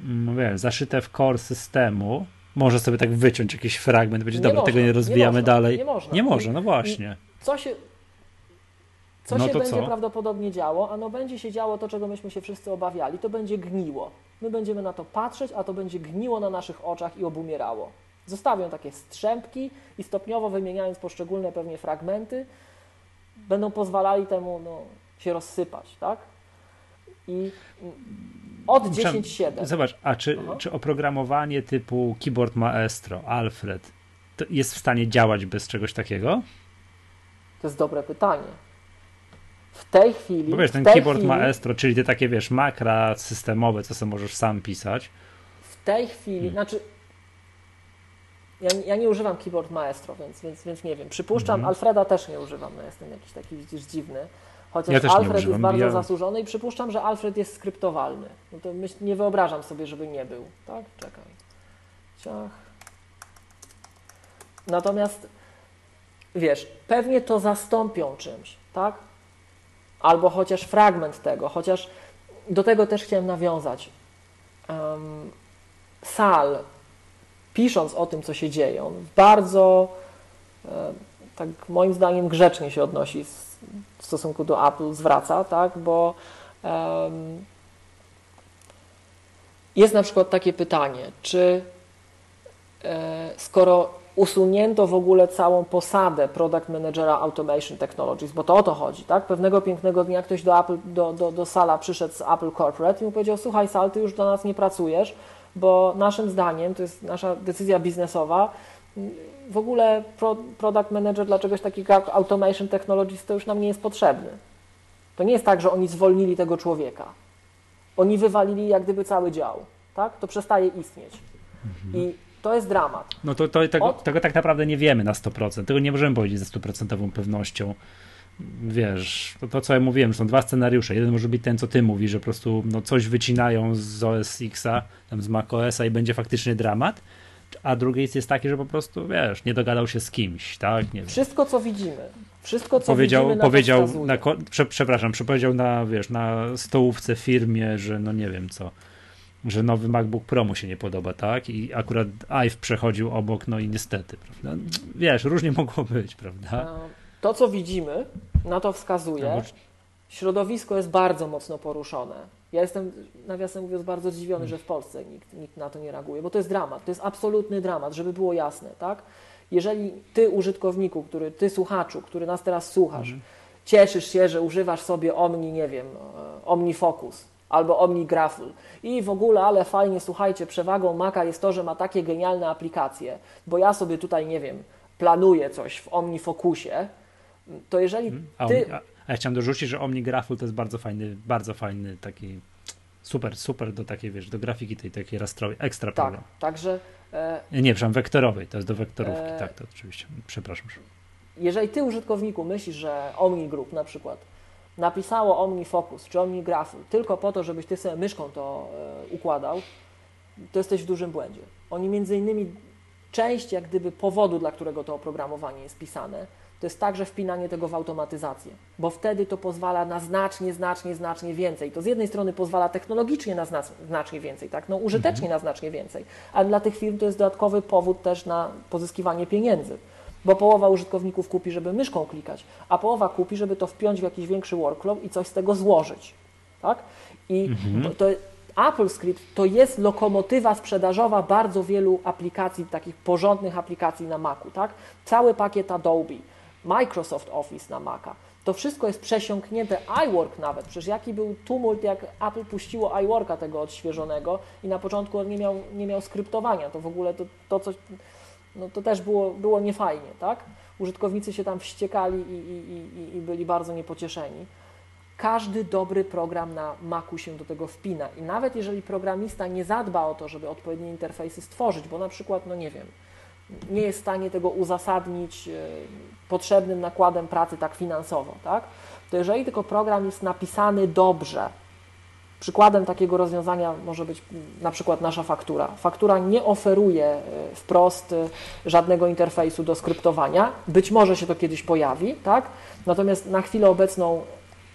no wiesz, zaszyte w core systemu, może sobie tak wyciąć jakiś fragment, będzie dobra, tego nie rozwijamy nie dalej. Nie można. Nie może, no właśnie. Co się, co No się będzie co? prawdopodobnie działo? Ano będzie się działo to, czego myśmy się wszyscy obawiali. To będzie gniło. My będziemy na to patrzeć, a to będzie gniło na naszych oczach i obumierało. Zostawią takie strzępki i stopniowo wymieniając poszczególne pewnie fragmenty, będą pozwalali temu no, się rozsypać, tak? I od Przepraszam, 10.7. Zobacz, a czy, Aha. czy oprogramowanie typu Keyboard Maestro, Alfred, jest w stanie działać bez czegoś takiego? To jest dobre pytanie. W tej chwili. Bo wiesz, ten Keyboard chwili, Maestro, czyli te takie, wiesz, makra systemowe, co sobie możesz sam pisać. W tej chwili, Hmm. znaczy. Ja, ja nie używam keyboard maestro, więc, więc, więc nie wiem. Przypuszczam, Mhm. Alfreda też nie używam, no jestem jakiś taki widzisz dziwny. Chociaż Ja Alfred jest bardzo ja- zasłużony i przypuszczam, że Alfred jest skryptowalny. No to myśl, nie wyobrażam sobie, żeby nie był. Tak? Czekaj. Ciach. Natomiast wiesz, pewnie to zastąpią czymś, tak? Albo chociaż fragment tego, chociaż do tego też chciałem nawiązać. Um, Sal, pisząc o tym, co się dzieje, on bardzo, e, tak moim zdaniem, grzecznie się odnosi z, w stosunku do Apple, zwraca, tak? Bo em, jest na przykład takie pytanie, czy e, skoro usunięto w ogóle całą posadę Product Managera Automation Technologies, bo to o to chodzi, tak? Pewnego pięknego dnia ktoś do, Apple, do, do, do Sala przyszedł z Apple Corporate i mu powiedział, słuchaj Sal, ty już do nas nie pracujesz, bo naszym zdaniem, to jest nasza decyzja biznesowa, w ogóle pro, Product Manager dla czegoś takiego jak Automation Technologies to już nam nie jest potrzebny. To nie jest tak, że oni zwolnili tego człowieka. Oni wywalili jak gdyby cały dział, tak? To przestaje istnieć. I to jest dramat. No to, to tego, Od- tego tak naprawdę nie wiemy na 100%. Tego nie możemy powiedzieć ze stuprocentową pewnością. Wiesz, to, to co ja mówiłem, są dwa scenariusze. Jeden może być ten, co ty mówisz, że po prostu no, coś wycinają z OS X-a, tam z macOS-a i będzie faktycznie dramat. A drugi jest taki, że po prostu, wiesz, nie dogadał się z kimś, tak? Nie wiem. Wszystko, co widzimy, wszystko, co powiedział, widzimy, na powiedział to na, prze, przepraszam, powiedział na, wiesz, na stołówce firmie, że no nie wiem co, że nowy MacBook Pro mu się nie podoba, tak? I akurat ive przechodził obok, no i niestety, prawda? Wiesz, różnie mogło być, prawda? To, co widzimy, na to wskazuje. Środowisko jest bardzo mocno poruszone. Ja jestem, nawiasem mówiąc, bardzo zdziwiony, że w Polsce nikt, nikt na to nie reaguje, bo to jest dramat, to jest absolutny dramat, żeby było jasne, tak? Jeżeli ty, użytkowniku, który, ty, słuchaczu, który nas teraz słuchasz, cieszysz się, że używasz sobie Omni, nie wiem, e, OmniFocus albo OmniGraffle i w ogóle, ale fajnie, słuchajcie, przewagą Maca jest to, że ma takie genialne aplikacje, bo ja sobie tutaj, nie wiem, planuję coś w OmniFocusie, to jeżeli A, ty... A, a ja chciałem dorzucić, że OmniGraffle to jest bardzo fajny, bardzo fajny taki super, super do takiej, wiesz, do grafiki tej takiej rastrowej, ekstra Tak, program. także e, Nie, przepraszam, wektorowej, to jest do wektorówki, E, tak, to oczywiście, przepraszam. jeżeli ty użytkowniku myślisz, że Omni Group na przykład napisało OmniFocus czy OmniGraffle tylko po to, żebyś ty sobie myszką to e, układał, to jesteś w dużym błędzie. Oni między innymi część jak gdyby powodu, dla którego to oprogramowanie jest pisane, to jest także wpinanie tego w automatyzację, bo wtedy to pozwala na znacznie, znacznie, znacznie więcej. To z jednej strony pozwala technologicznie na znac- znacznie więcej, tak? no użytecznie na znacznie więcej, ale dla tych firm to jest dodatkowy powód też na pozyskiwanie pieniędzy, bo połowa użytkowników kupi, żeby myszką klikać, a połowa kupi, żeby to wpiąć w jakiś większy workflow i coś z tego złożyć, tak? I to, to AppleScript to jest lokomotywa sprzedażowa bardzo wielu aplikacji, takich porządnych aplikacji na Macu, tak? Cały pakiet Adobe, Microsoft Office na Maca. To wszystko jest przesiąknięte, iWork nawet. Przecież jaki był tumult, jak Apple puściło iWorka tego odświeżonego i na początku on nie miał, nie miał skryptowania. To w ogóle to, to coś, no to też było, było niefajnie, tak? Użytkownicy się tam wściekali i, i, i, i byli bardzo niepocieszeni każdy dobry program na Macu się do tego wpina. I nawet jeżeli programista nie zadba o to, żeby odpowiednie interfejsy stworzyć, bo na przykład, no nie wiem, nie jest w stanie tego uzasadnić e, potrzebnym nakładem pracy tak finansowo, tak? To jeżeli tylko program jest napisany dobrze, przykładem takiego rozwiązania może być na przykład nasza faktura. Faktura nie oferuje e, wprost e, żadnego interfejsu do skryptowania. Być może się to kiedyś pojawi, tak? Natomiast na chwilę obecną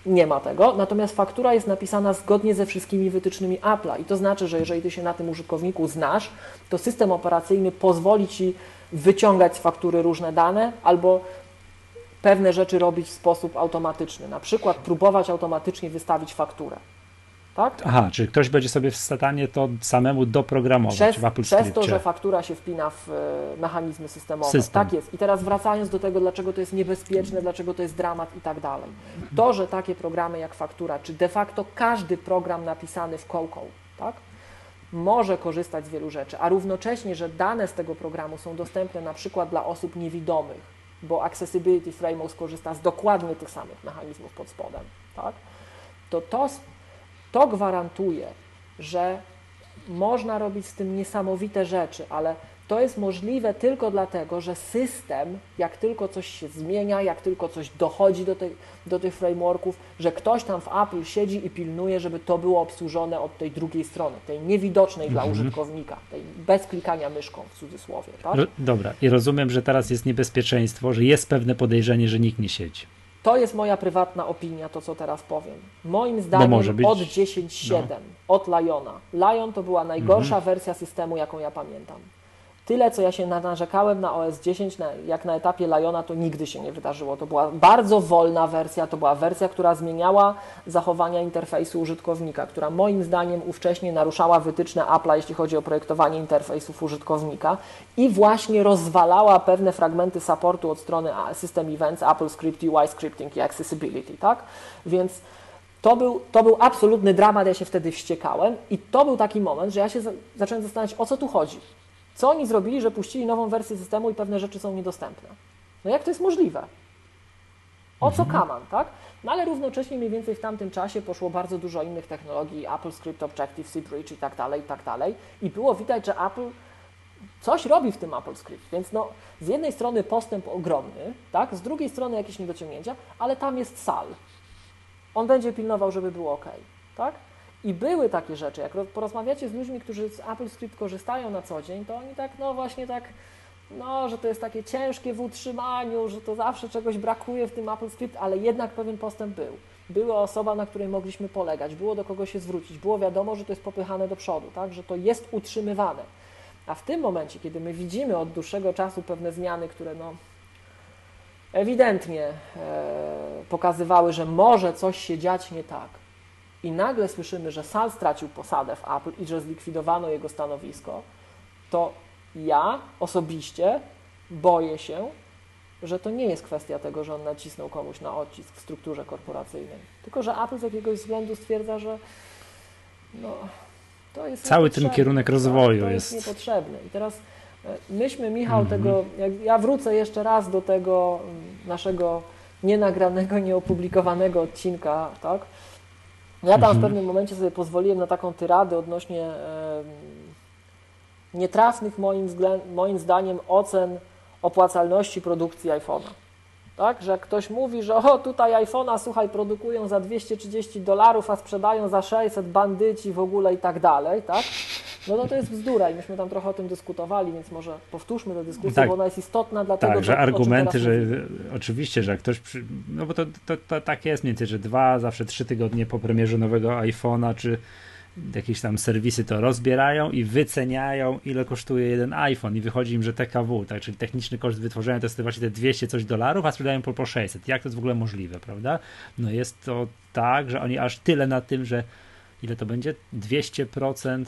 nie ma tego, natomiast faktura jest napisana zgodnie ze wszystkimi wytycznymi Apple'a i to znaczy, że jeżeli Ty się na tym użytkowniku znasz, to system operacyjny pozwoli Ci wyciągać z faktury różne dane albo pewne rzeczy robić w sposób automatyczny, na przykład próbować automatycznie wystawić fakturę. Tak? Aha, czyli ktoś będzie sobie w stanie to samemu doprogramować przez, w Apple Przez to, że faktura się wpina w e, mechanizmy systemowe. System. Tak jest. I teraz wracając do tego, dlaczego to jest niebezpieczne, dlaczego to jest dramat i tak dalej. To, że takie programy jak faktura, czy de facto każdy program napisany w Coco, tak? może korzystać z wielu rzeczy, a równocześnie, że dane z tego programu są dostępne na przykład dla osób niewidomych, bo Accessibility Framework korzysta z dokładnie tych samych mechanizmów pod spodem, tak? to to to gwarantuje, że można robić z tym niesamowite rzeczy, ale to jest możliwe tylko dlatego, że system, jak tylko coś się zmienia, jak tylko coś dochodzi do, tej, do tych frameworków, że ktoś tam w Apple siedzi i pilnuje, żeby to było obsłużone od tej drugiej strony, tej niewidocznej mhm. dla użytkownika, tej bez klikania myszką w cudzysłowie. Tak? Dobra, i rozumiem, że teraz jest niebezpieczeństwo, że jest pewne podejrzenie, że nikt nie siedzi. To jest moja prywatna opinia, to co teraz powiem. Moim zdaniem być... od 10.7, no. od Liona. Lion to była najgorsza mhm. wersja systemu, jaką ja pamiętam. Tyle, co ja się narzekałem na OS 10, na, jak na etapie Liona, to nigdy się nie wydarzyło. To była bardzo wolna wersja, to była wersja, która zmieniała zachowania interfejsu użytkownika, która moim zdaniem ówcześnie naruszała wytyczne Apple'a, jeśli chodzi o projektowanie interfejsów użytkownika i właśnie rozwalała pewne fragmenty supportu od strony System Events, Apple Script, UI Scripting i Accessibility, tak? Więc to był, to był absolutny dramat, ja się wtedy wściekałem i to był taki moment, że ja się zacząłem zastanawiać, o co tu chodzi. Co oni zrobili, że puścili nową wersję systemu i pewne rzeczy są niedostępne? No jak to jest możliwe? O co mhm. kaman, tak? No ale równocześnie mniej więcej w tamtym czasie poszło bardzo dużo innych technologii, Apple Script Objective, C Bridge i tak dalej, i tak dalej. I było widać, że Apple coś robi w tym Apple Script, więc no z jednej strony postęp ogromny, tak? Z drugiej strony jakieś niedociągnięcia, ale tam jest sal. On będzie pilnował, żeby było ok, tak? I były takie rzeczy, jak porozmawiacie z ludźmi, którzy z Apple Script korzystają na co dzień, to oni tak, no właśnie tak, no, że to jest takie ciężkie w utrzymaniu, że to zawsze czegoś brakuje w tym Apple Script, ale jednak pewien postęp był. Była osoba, na której mogliśmy polegać, było do kogo się zwrócić, było wiadomo, że to jest popychane do przodu, tak, że to jest utrzymywane. A w tym momencie, kiedy my widzimy od dłuższego czasu pewne zmiany, które no, ewidentnie e, pokazywały, że może coś się dziać nie tak, i nagle słyszymy, że Sal stracił posadę w Apple i że zlikwidowano jego stanowisko, to ja osobiście boję się, że to nie jest kwestia tego, że on nacisnął komuś na odcisk w strukturze korporacyjnej, tylko że Apple z jakiegoś względu stwierdza, że no, to jest cały ten kierunek rozwoju to jest, jest niepotrzebny. I teraz e, myśmy, Michał, mm -hmm. tego, ja wrócę jeszcze raz do tego naszego nienagranego, nieopublikowanego odcinka, tak? Ja tam w mhm. pewnym momencie sobie pozwoliłem na taką tyradę odnośnie nietrafnych moim, moim zdaniem ocen opłacalności produkcji iPhone'a. Tak, że ktoś mówi, że o tutaj iPhone'a, słuchaj, produkują za 230 dolarów, a sprzedają za 600 bandyci w ogóle i tak dalej, tak? No, no to jest bzdura i myśmy tam trochę o tym dyskutowali, więc może powtórzmy tę dyskusję, tak, bo ona jest istotna dla tak, tego, że argumenty, że oczywiście, że jak ktoś, przy, no bo to, to, to tak jest mniej więcej, że dwa, zawsze trzy tygodnie po premierze nowego iPhone'a, czy jakieś tam serwisy to rozbierają i wyceniają, ile kosztuje jeden iPhone i wychodzi im, że TKW, tak, czyli techniczny koszt wytworzenia to jest właśnie te 200 coś dolarów, a sprzedają po, po 600. Jak to jest w ogóle możliwe, prawda? No jest to tak, że oni aż tyle na tym, że ile to będzie? 200%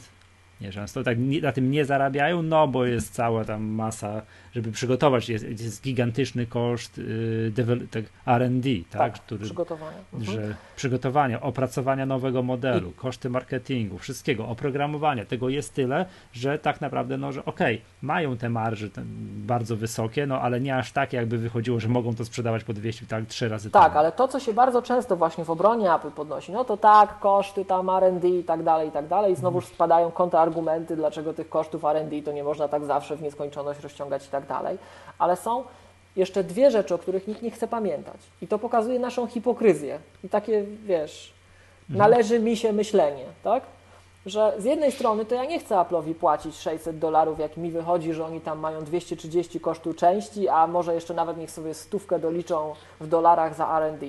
nie, często tak na tym nie zarabiają, no bo jest cała tam masa, żeby przygotować, jest, jest gigantyczny koszt yy, tak, R&D, tak, tak który, przygotowania. Że mhm. przygotowania, opracowania nowego modelu, I... koszty marketingu, wszystkiego, oprogramowania, tego jest tyle, że tak naprawdę, no, że okej, okay, mają te marże ten, bardzo wysokie, no ale nie aż tak, jakby wychodziło, że mogą to sprzedawać po 200, tak, trzy razy Tak, ale to, co się bardzo często właśnie w obronie Apple podnosi, no to tak, koszty tam R&D i tak dalej, i tak dalej, i znowu mhm. spadają konta argumenty, dlaczego tych kosztów R&D to nie można tak zawsze w nieskończoność rozciągać i tak dalej, ale są jeszcze dwie rzeczy, o których nikt nie chce pamiętać i to pokazuje naszą hipokryzję i takie, wiesz, mhm. należy mi się myślenie, tak? Że z jednej strony to ja nie chcę Apple'owi płacić 600 dolarów, jak mi wychodzi, że oni tam mają 230 kosztu części, a może jeszcze nawet niech sobie stówkę doliczą w dolarach za R&D,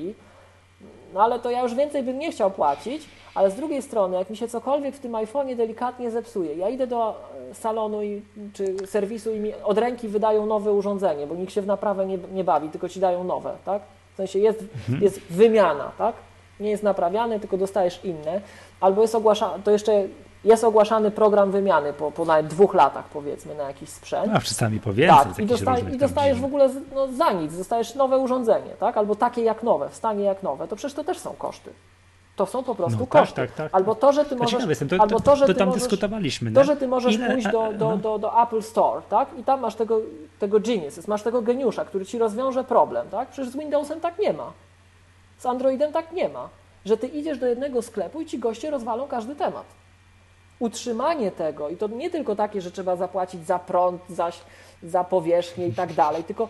no ale to ja już więcej bym nie chciał płacić, ale z drugiej strony, jak mi się cokolwiek w tym iPhone'ie delikatnie zepsuje, ja idę do salonu i, czy serwisu i mi od ręki wydają nowe urządzenie, bo nikt się w naprawę nie, nie bawi, tylko ci dają nowe, tak? W sensie jest, mhm. jest wymiana, tak? Nie jest naprawiane, tylko dostajesz inne. Albo jest ogłaszane, to jeszcze jest ogłaszany program wymiany po, po nawet dwóch latach, powiedzmy, na jakiś sprzęt. A czasami po więcej. Tak, i, dostaj, i dostajesz w ogóle no, za nic, dostajesz nowe urządzenie, tak? Albo takie jak nowe, w stanie jak nowe, to przecież to też są koszty. To są po prostu no, tak, koszty. Tak, tak, tak, albo to, że ty możesz. Jestem, to, albo to, że to, to tam możesz, dyskutowaliśmy. To, że ty możesz Ile? pójść do, do, do, do, Apple Store, tak? I tam masz tego, tego geniuses, masz tego geniusza, który ci rozwiąże problem, tak? Przecież z Windowsem tak nie ma. Z Androidem tak nie ma. Że ty idziesz do jednego sklepu i ci goście rozwalą każdy temat utrzymanie tego, i to nie tylko takie, że trzeba zapłacić za prąd, za, za powierzchnię i tak dalej, tylko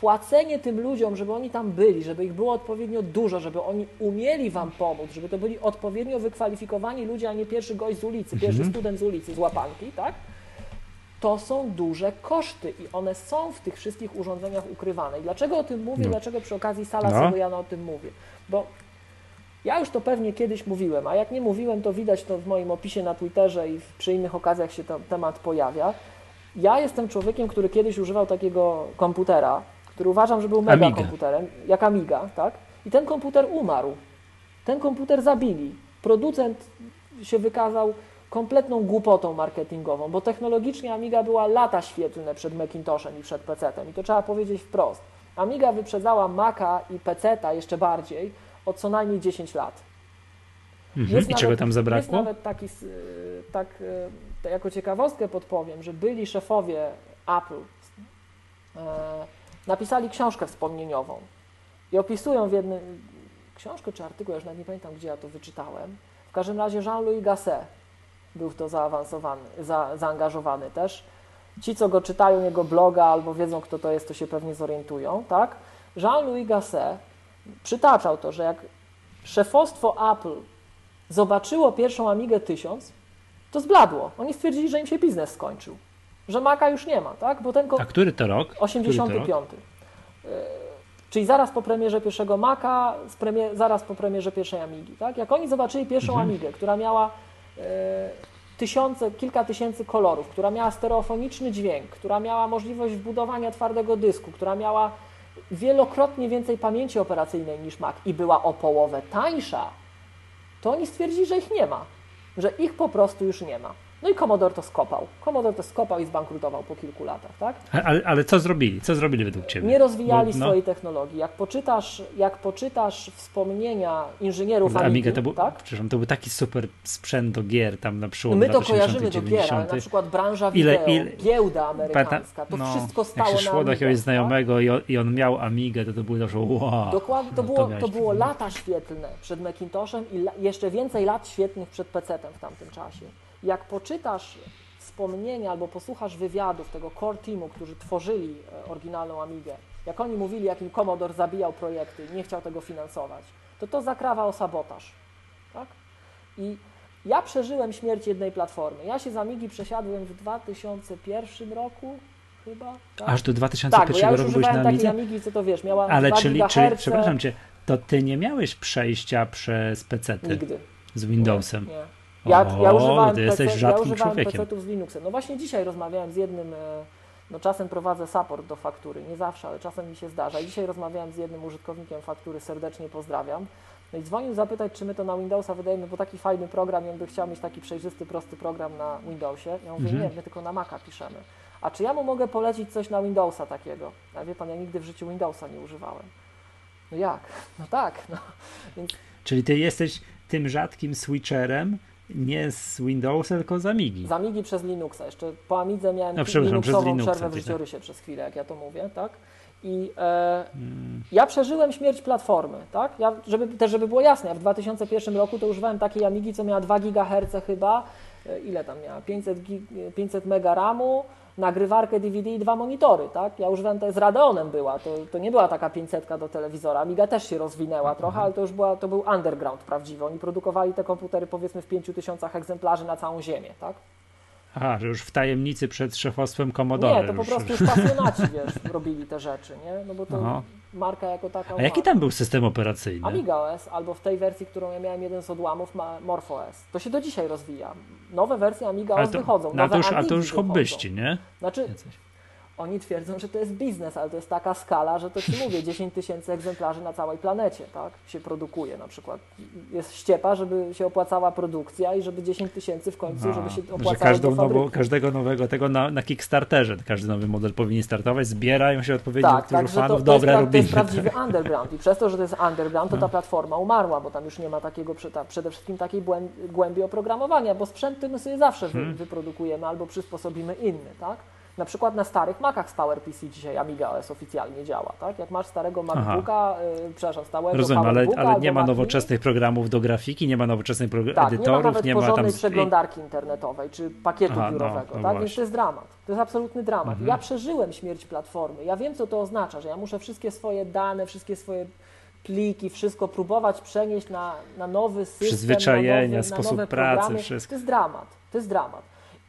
płacenie tym ludziom, żeby oni tam byli, żeby ich było odpowiednio dużo, żeby oni umieli Wam pomóc, żeby to byli odpowiednio wykwalifikowani ludzie, a nie pierwszy gość z ulicy, pierwszy mhm. student z ulicy, z łapanki, tak? To są duże koszty i one są w tych wszystkich urządzeniach ukrywane. I dlaczego o tym mówię? No. Dlaczego przy okazji Sala no. Sogojana o tym mówię? Bo ja już to pewnie kiedyś mówiłem, a jak nie mówiłem, to widać to w moim opisie na Twitterze i przy innych okazjach się ten temat pojawia. Ja jestem człowiekiem, który kiedyś używał takiego komputera, który uważam, że był mega Amiga. komputerem, jak Amiga, tak? I ten komputer umarł. Ten komputer zabili. Producent się wykazał kompletną głupotą marketingową, bo technologicznie Amiga była lata świetlne przed Macintoshem i przed PC-tem i to trzeba powiedzieć wprost. Amiga wyprzedzała Maca i PC-ta jeszcze bardziej, o co najmniej 10 lat. Mhm. I nawet, czego tam zabrakło? Jest nawet taki, tak e, jako ciekawostkę podpowiem, że byli szefowie Apple e, napisali książkę wspomnieniową i opisują w jednym, książkę czy artykuł, ja już nawet nie pamiętam, gdzie ja to wyczytałem. W każdym razie Jean-Louis Gasset był w to zaawansowany, za, zaangażowany też. Ci, co go czytają, jego bloga albo wiedzą, kto to jest, to się pewnie zorientują, tak? Jean-Louis Gasset przytaczał to, że jak szefostwo Apple zobaczyło pierwszą Amigę 1000, to zbladło. Oni stwierdzili, że im się biznes skończył. Że Maca już nie ma, tak? Bo ten A który to rok? 85. To rok? E, czyli zaraz po premierze pierwszego Maca, premier, zaraz po premierze pierwszej Amigi, tak? Jak oni zobaczyli pierwszą mhm. Amigę, która miała e, tysiące, kilka tysięcy kolorów, która miała stereofoniczny dźwięk, która miała możliwość wbudowania twardego dysku, która miała wielokrotnie więcej pamięci operacyjnej niż Mac i była o połowę tańsza, to oni stwierdzili, że ich nie ma, że ich po prostu już nie ma. No i Commodore to skopał. Commodore to skopał i zbankrutował po kilku latach, tak? Ale, ale co zrobili? Co zrobili według Ciebie? Nie rozwijali no. swojej technologii. Jak poczytasz, jak poczytasz wspomnienia inżynierów Amigi, Amiga to był, tak? Przepraszam, to był taki super sprzęt do gier tam na przełomie My to kojarzymy do gier, ale na przykład branża wideo, ile, ile, giełda amerykańska, to no, wszystko stało jak się szło do jakiegoś tak? znajomego i, on, i on miał Amigę, to to było że wow. Dokładnie, to, no, było, to, to było lata świetlne przed Macintoshem i la, jeszcze więcej lat świetnych przed PC-tem w tamtym czasie jak poczytasz wspomnienia albo posłuchasz wywiadów tego core teamu, którzy tworzyli e, oryginalną Amigę, jak oni mówili, jakim Commodore zabijał projekty i nie chciał tego finansować, to to zakrawa o sabotaż. Tak? I ja przeżyłem śmierć jednej platformy. Ja się z Amigi przesiadłem w 2001 roku, chyba. Tak? Aż do 2001 tak, ja roku byłeś na Amidze? Amigi, co to wiesz, miała Ale czyli, czyli, przepraszam Cię, to Ty nie miałeś przejścia przez PC Nigdy. z Windowsem? Nie, nie. Ja, o, ja używałem, PC, ja używałem PC-ów z Linuxem. No właśnie dzisiaj rozmawiałem z jednym, e, no czasem prowadzę support do faktury, nie zawsze, ale czasem mi się zdarza. I dzisiaj rozmawiałem z jednym użytkownikiem faktury, serdecznie pozdrawiam. No i dzwonił zapytać, czy my to na Windowsa wydajemy, bo taki fajny program i on by chciał mieć taki przejrzysty, prosty program na Windowsie. Ja mówię, mhm. nie, my tylko na Maca piszemy. A czy ja mu mogę polecić coś na Windowsa takiego? A wie pan, ja nigdy w życiu Windowsa nie używałem. No jak? No tak. No. Więc... Czyli ty jesteś tym rzadkim switcherem, nie z Windowsa, tylko z Amigi. Z Amigi przez Linuxa. Jeszcze po Amidze miałem no, Linuxową Linuxa, przerwę w życiorysie przez chwilę, jak ja to mówię, tak? I e, hmm. ja przeżyłem śmierć platformy, tak? Ja, żeby, też żeby było jasne, ja w 2001 roku to używałem takiej Amigi, co miała 2 GHz chyba, e, ile tam miała? 500, 500 mega RAMu, nagrywarkę DVD i dwa monitory, tak? Ja używałem, to z Radeonem była, to, to nie była taka 500 do telewizora. Amiga też się rozwinęła trochę, mhm. ale to już była, to był underground prawdziwy. Oni produkowali te komputery powiedzmy w 5000 egzemplarzy na całą ziemię, tak? Aha, że już w tajemnicy przed szefostwem Commodore. Nie, to po prostu już pasjonaci, wiesz, robili te rzeczy, nie? No bo to Aha. Marka jako taka... A jaki tam był system operacyjny? Amiga OS, albo w tej wersji, którą ja miałem jeden z odłamów, ma MorphOS. To się do dzisiaj rozwija. Nowe wersje Amiga OS to, wychodzą, nowe to już, A to już hobbyści, nie? Znaczy, oni twierdzą, że to jest biznes, ale to jest taka skala, że to ci mówię, 10 tysięcy egzemplarzy na całej planecie, tak, się produkuje na przykład. Jest ściepa, żeby się opłacała produkcja i żeby 10 tysięcy w końcu, no, żeby się opłacało że każdą nową, każdego nowego tego na, na Kickstarterze, każdy nowy model powinien startować, zbierają się odpowiednio tak, tak, fanów, to, dobra, to robimy. To jest prawdziwy underground i przez to, że to jest underground, to ta no. platforma umarła, bo tam już nie ma takiego, przede wszystkim takiej głębi oprogramowania, bo sprzęty my sobie zawsze hmm. wyprodukujemy albo przysposobimy inny, tak? Na przykład na starych Macach z PowerPC dzisiaj Amiga OS oficjalnie działa, tak? Jak masz starego MacBooka, yy, przepraszam, stałego Rozumiem, ale, ale nie ma nowoczesnych programów do grafiki, nie ma nowoczesnych tak, edytorów, nie ma, nawet nie ma tam... przeglądarki internetowej czy pakietu Aha, no, biurowego, no, no tak? Więc to jest dramat. To jest absolutny dramat. Mhm. Ja przeżyłem śmierć platformy. Ja wiem, co to oznacza, że ja muszę wszystkie swoje dane, wszystkie swoje pliki, wszystko próbować przenieść na, na nowy system, Przyzwyczajenia, na nowy, sposób na nowe pracy, programy. wszystko. To jest dramat. To jest dramat.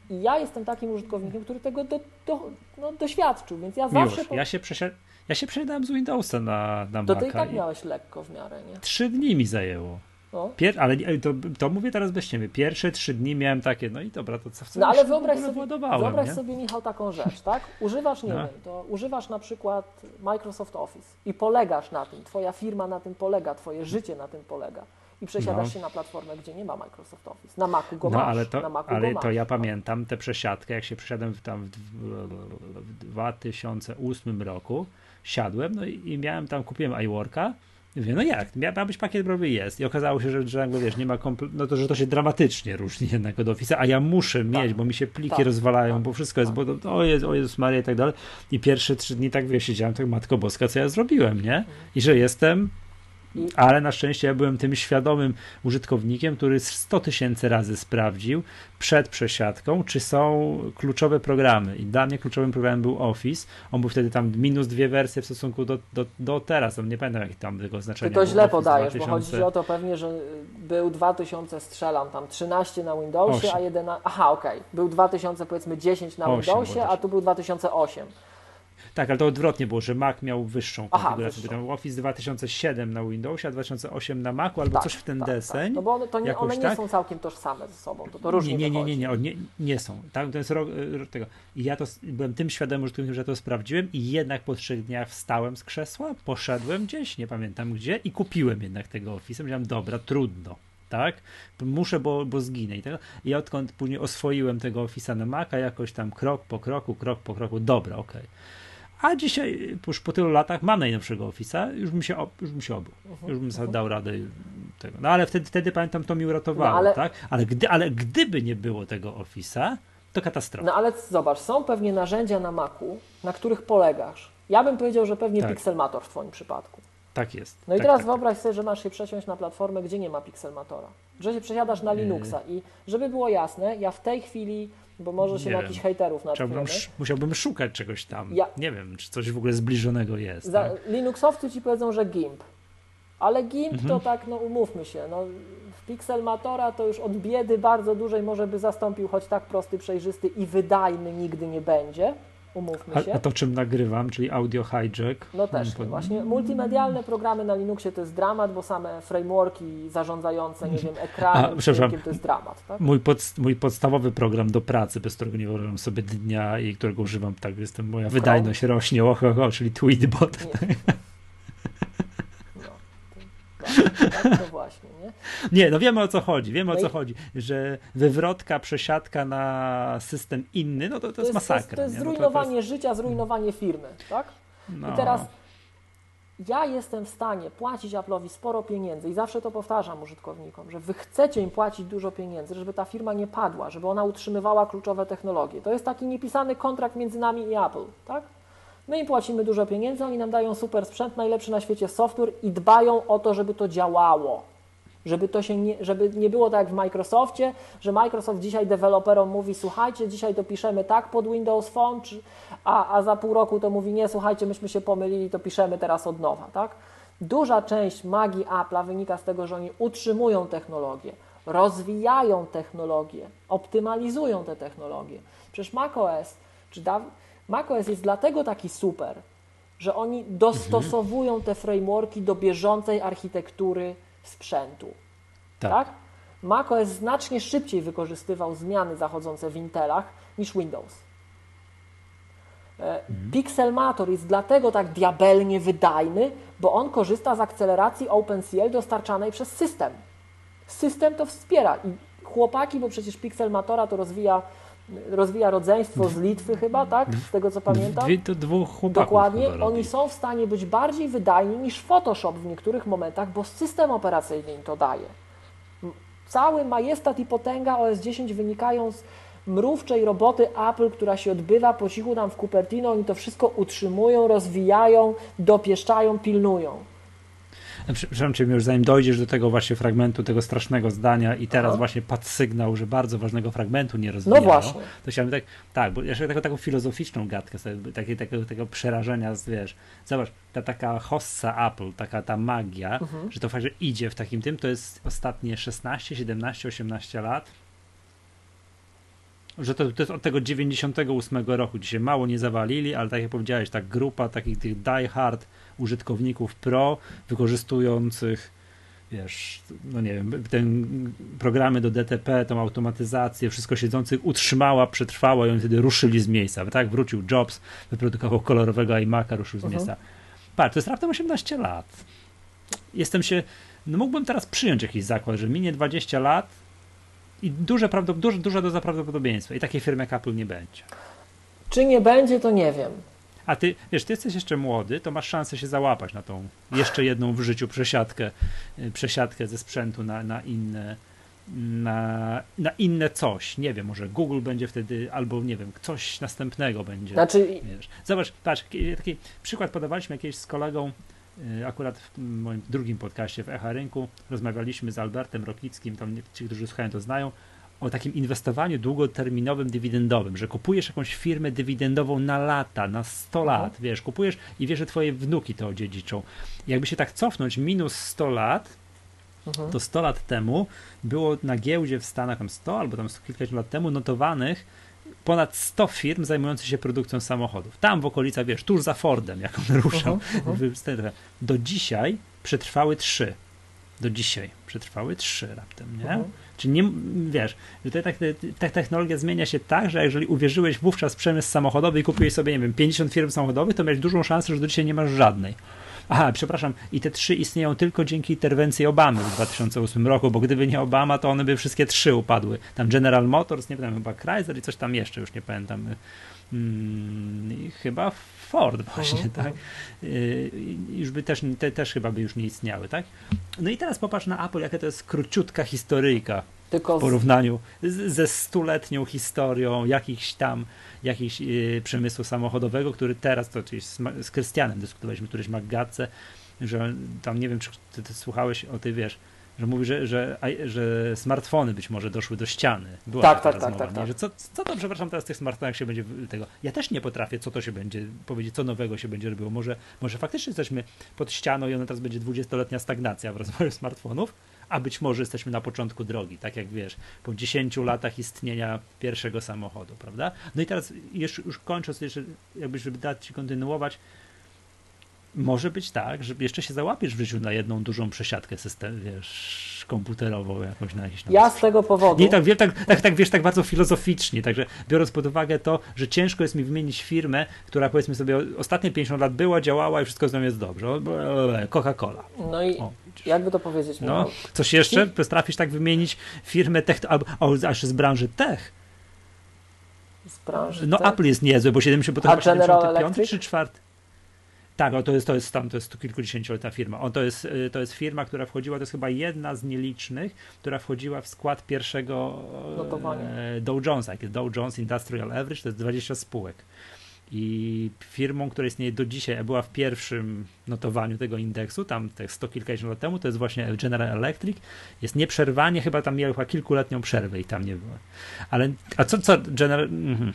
I ja jestem takim użytkownikiem, który tego do, do, no, doświadczył, więc ja zawsze... Po... Ja się przesiadłem. Ja się przesiadałem z Windowsa na, na To Maca ty i tak miałeś lekko w miarę, nie? Trzy dni mi zajęło. No. Pier ale to, to mówię teraz bez ciebie. Pierwsze trzy dni miałem takie, no i dobra, to co w No ale wyobraź sobie, wyobraź sobie, Michał, taką rzecz, tak? Używasz, nie no. wiem, to używasz na przykład Microsoft Office i polegasz na tym, twoja firma na tym polega, twoje życie na tym polega i przesiadasz no. się na platformę, gdzie nie ma Microsoft Office. Na Macu go no, masz. Ale to, na Macu ale to masz, ja pamiętam tę przesiadkę, jak się przesiadłem w, tam w, w 2008 roku, siadłem no i, i miałem tam, kupiłem iWorka Mówię, no jak, miał być pakiet browy jest i okazało się, że, że jakby, wiesz, nie ma komple- no to, że to się dramatycznie różni jednak od Office'a, a ja muszę tak. mieć, bo mi się pliki tak. rozwalają, tak. bo wszystko jest, tak. bo to, o, jest, o Jezus Maria i tak dalej i pierwsze trzy dni tak, wiesz, siedziałem, tak Matko Boska, co ja zrobiłem, nie? I że jestem ale na szczęście ja byłem tym świadomym użytkownikiem, który 100 tysięcy razy sprawdził przed przesiadką, czy są kluczowe programy. I dla mnie kluczowym programem był Office. On był wtedy tam minus dwie wersje w stosunku do, do, do teraz. Nie pamiętam, jak tam tego znaczenia Ty to źle podajesz, 2000... bo chodzi o to pewnie, że był 2000, strzelam tam 13 na Windowsie, 8. a 11. Aha, okej. Okay. Był 2000, powiedzmy 10 na 8, Windowsie, a tu był 2008. Tak, ale to odwrotnie było, że Mac miał wyższą Aha, konfigurację. Wyższą. Tam Office 2007 na Windowsie, a 2008 na Macu, albo tak, coś w ten tak, deseń. Tak. No bo one, to nie, one nie tak? są całkiem tożsame ze sobą, to, to różnie nie, nie, nie, nie, nie, nie, są. Tak, to jest rok, tego. I ja to byłem tym świadomym, że to sprawdziłem i jednak po trzech dniach wstałem z krzesła, poszedłem gdzieś, nie pamiętam gdzie i kupiłem jednak tego Office. Myślałem, dobra, trudno tak? Muszę, bo, bo zginę i tego. I odkąd później oswoiłem tego Office'a na Maca, jakoś tam krok po kroku, krok po kroku, dobra, okej. Okay. A dzisiaj, już po tylu latach, mam najnowszego Office'a, już bym się, już bym się obył. Uh-huh, już bym uh-huh. dał radę tego. No ale wtedy, wtedy pamiętam, to mi uratowało, no, ale... tak? Ale, gdy, ale gdyby nie było tego Office'a, to katastrofa. No ale zobacz, są pewnie narzędzia na Macu, na których polegasz. Ja bym powiedział, że pewnie tak. Pixelmator w Twoim przypadku. Tak jest. No i tak, teraz tak, wyobraź tak. sobie, że masz się przesiąść na platformę, gdzie nie ma Pixelmatora. Że się przesiadasz na Linuxa. I żeby było jasne, ja w tej chwili bo może się nie na jakichś hejterów natkniemy. Musiałbym szukać czegoś tam. Ja, nie wiem, czy coś w ogóle zbliżonego jest. Za, tak? Linuxowcy ci powiedzą, że GIMP. Ale GIMP mhm. to tak, no umówmy się, no, w Pixelmatora to już od biedy bardzo dużej może by zastąpił, choć tak prosty, przejrzysty i wydajny nigdy nie będzie umówmy się. A, a, to czym nagrywam, czyli audio hijack? No też, pod... właśnie multimedialne programy na Linuxie to jest dramat, bo same frameworki zarządzające, nie wiem, ekranem, to jest dramat. Tak? Mój, pod, mój podstawowy program do pracy, bez którego nie wyobrażam sobie dnia i którego używam, tak, jestem, moja wydajność rośnie, oho, czyli Tweetbot. tak, to właśnie, nie? Nie, no wiemy o co chodzi, wiemy no o co i... chodzi, że wywrotka, przesiadka na system inny, no to, to, to jest, masakra. To jest, jest zrujnowanie no to, jest... życia, zrujnowanie firmy, tak? No. I teraz ja jestem w stanie płacić Apple'owi sporo pieniędzy i zawsze to powtarzam użytkownikom, że wy chcecie im płacić dużo pieniędzy, żeby ta firma nie padła, żeby ona utrzymywała kluczowe technologie. To jest taki niepisany kontrakt między nami i Apple, tak? My im płacimy dużo pieniędzy, oni nam dają super sprzęt, najlepszy na świecie software i dbają o to, żeby to działało. Żeby, to się nie, żeby nie było tak jak w Microsoftie, że Microsoft dzisiaj deweloperom mówi, słuchajcie, dzisiaj to piszemy tak pod Windows Phone, a, a za pół roku to mówi, nie, słuchajcie, myśmy się pomylili, to piszemy teraz od nowa. Tak? Duża część magii Apple'a wynika z tego, że oni utrzymują technologię, rozwijają technologie, optymalizują te technologie. Przecież macOS, czy da, macOS jest dlatego taki super, że oni dostosowują mhm. te frameworki do bieżącej architektury sprzętu. Tak. tak? macOS znacznie szybciej wykorzystywał zmiany zachodzące w Intelach niż Windows. E, mhm. Pixelmator jest dlatego tak diabelnie wydajny, bo on korzysta z akceleracji OpenCL dostarczanej przez system. System to wspiera i chłopaki, bo przecież Pixelmatora to rozwija, rozwija rodzeństwo z Litwy chyba, tak? Z tego co pamiętam. To dwóch chłopaków Dokładnie. Oni są w stanie być bardziej wydajni niż Photoshop w niektórych momentach, bo system operacyjny im to daje. Cały majestat i potęga OS 10 wynikają z mrówczej roboty Apple, która się odbywa po cichu tam w Cupertino. Oni to wszystko utrzymują, rozwijają, dopieszczają, pilnują. Przepraszam Cię, już zanim dojdziesz do tego właśnie fragmentu, tego strasznego zdania i teraz Aha. właśnie padł sygnał, że bardzo ważnego fragmentu nie rozwijało. No właśnie. To chciałbym tak, tak, bo jeszcze taką, taką filozoficzną gadkę sobie, takie, takiego, tego przerażenia, wiesz, zobacz, ta taka hossa Apple, taka ta magia, mhm. że to fakt, że idzie w takim tym, to jest ostatnie 16, 17, 18 lat, że to, to jest od tego 98 roku. Dzisiaj mało nie zawalili, ale tak jak powiedziałeś, ta grupa takich tych die hard użytkowników pro, wykorzystujących wiesz, no nie wiem, ten programy do DTP, tą automatyzację, wszystko siedzących utrzymała, przetrwała i oni wtedy ruszyli z miejsca. Tak, wrócił Jobs, wyprodukował kolorowego iMac'a, ruszył z uh -huh. miejsca. Patrz, to jest raptem 18 lat. Jestem się, no mógłbym teraz przyjąć jakiś zakład, że minie 20 lat i duże, duże, duża doza prawdopodobieństwa i takiej firmy jak Apple nie będzie. Czy nie będzie, to nie wiem. A ty, wiesz, ty jesteś jeszcze młody, to masz szansę się załapać na tą jeszcze jedną w życiu przesiadkę, y, przesiadkę ze sprzętu na, na inne na, na inne coś. Nie wiem, może Google będzie wtedy, albo nie wiem, coś następnego będzie. Znaczy... Wiesz. Zobacz, patrz, taki przykład podawaliśmy jakieś z kolegą, y, akurat w moim drugim podcaście w Echa Rynku, rozmawialiśmy z Albertem Rokickim, tam ci, którzy słuchają to znają, o takim inwestowaniu długoterminowym, dywidendowym, że kupujesz jakąś firmę dywidendową na lata, na 100 lat, mhm. wiesz, kupujesz i wiesz, że twoje wnuki to odziedziczą. jakby się tak cofnąć minus 100 lat, mhm. to 100 lat temu było na giełdzie w Stanach, tam 100 albo tam kilkadziesiąt lat temu, notowanych ponad 100 firm zajmujących się produkcją samochodów. Tam w okolicach, wiesz, tuż za Fordem, jak on ruszał. Mhm, Do dzisiaj przetrwały trzy. Do dzisiaj przetrwały trzy raptem, nie? Czy nie, wiesz, że ta, ta, technologia zmienia się tak, że jeżeli uwierzyłeś wówczas w przemysł samochodowy i kupiłeś sobie, nie wiem, 50 firm samochodowych, to miałeś dużą szansę, że do dzisiaj nie masz żadnej. Aha, przepraszam, i te trzy istnieją tylko dzięki interwencji Obamy w 2008 roku, bo gdyby nie Obama, to one by wszystkie trzy upadły. Tam General Motors, nie pamiętam, chyba Chrysler i coś tam jeszcze, już nie pamiętam. Hmm, chyba Ford właśnie, uh -huh. tak? Y, już by też, te, też chyba by już nie istniały, tak? No i teraz popatrz na Apple, jaka to jest króciutka historyjka Tylko w porównaniu z, ze stuletnią historią jakichś tam jakichś yy, przemysłu samochodowego, który teraz, to czyli z, z Krystianem dyskutowaliśmy któryś Maggatce, że tam nie wiem, czy ty, ty słuchałeś o tej, wiesz, że mówi, że, że, że smartfony być może doszły do ściany. Była tak, tak, rozmowa, tak, tak, Że co, co to, przepraszam, teraz w tych smartfonach się będzie tego. Ja też nie potrafię, co to się będzie powiedzieć, co nowego się będzie robiło. Może, może faktycznie jesteśmy pod ścianą i ona teraz będzie dwudziestoletnia stagnacja w rozwoju smartfonów, a być może jesteśmy na początku drogi, tak jak wiesz, po 10 latach istnienia pierwszego samochodu, prawda? No i teraz już, już kończąc, jeszcze jakby, żeby dać ci kontynuować, może być tak, że jeszcze się załapiesz w życiu na jedną dużą przesiadkę system, wiesz, komputerową jakąś na jakiś Ja z tego powodu. Nie, tak, tak, tak, tak, wiesz, tak bardzo filozoficznie, także biorąc pod uwagę to, że ciężko jest mi wymienić firmę, która powiedzmy sobie ostatnie 50 lat była, działała i wszystko z nią jest dobrze. Coca-Cola. No i o, jakby to powiedzieć? No, coś jeszcze? Potrafisz tak wymienić firmę tech, albo aż z branży tech. Z branży No tech? Apple jest niezły, bo 70, bo to A General Electric? czy 4. Tak, o, to jest, to jest tam, to jest kilkudziesięcioletnia firma. O, to, jest, y, to jest firma, która wchodziła, to jest chyba jedna z nielicznych, która wchodziła w skład pierwszego. E, Dow Jonesa, jak jest Dow Jones Industrial Average, to jest 20 spółek. I firmą, która istnieje do dzisiaj, a była w pierwszym notowaniu tego indeksu, tam te sto kilkadziesiąt lat temu, to jest właśnie General Electric. Jest nieprzerwanie, chyba tam miała chyba kilkuletnią przerwę i tam nie było. Ale, a co, co General... Mm -hmm.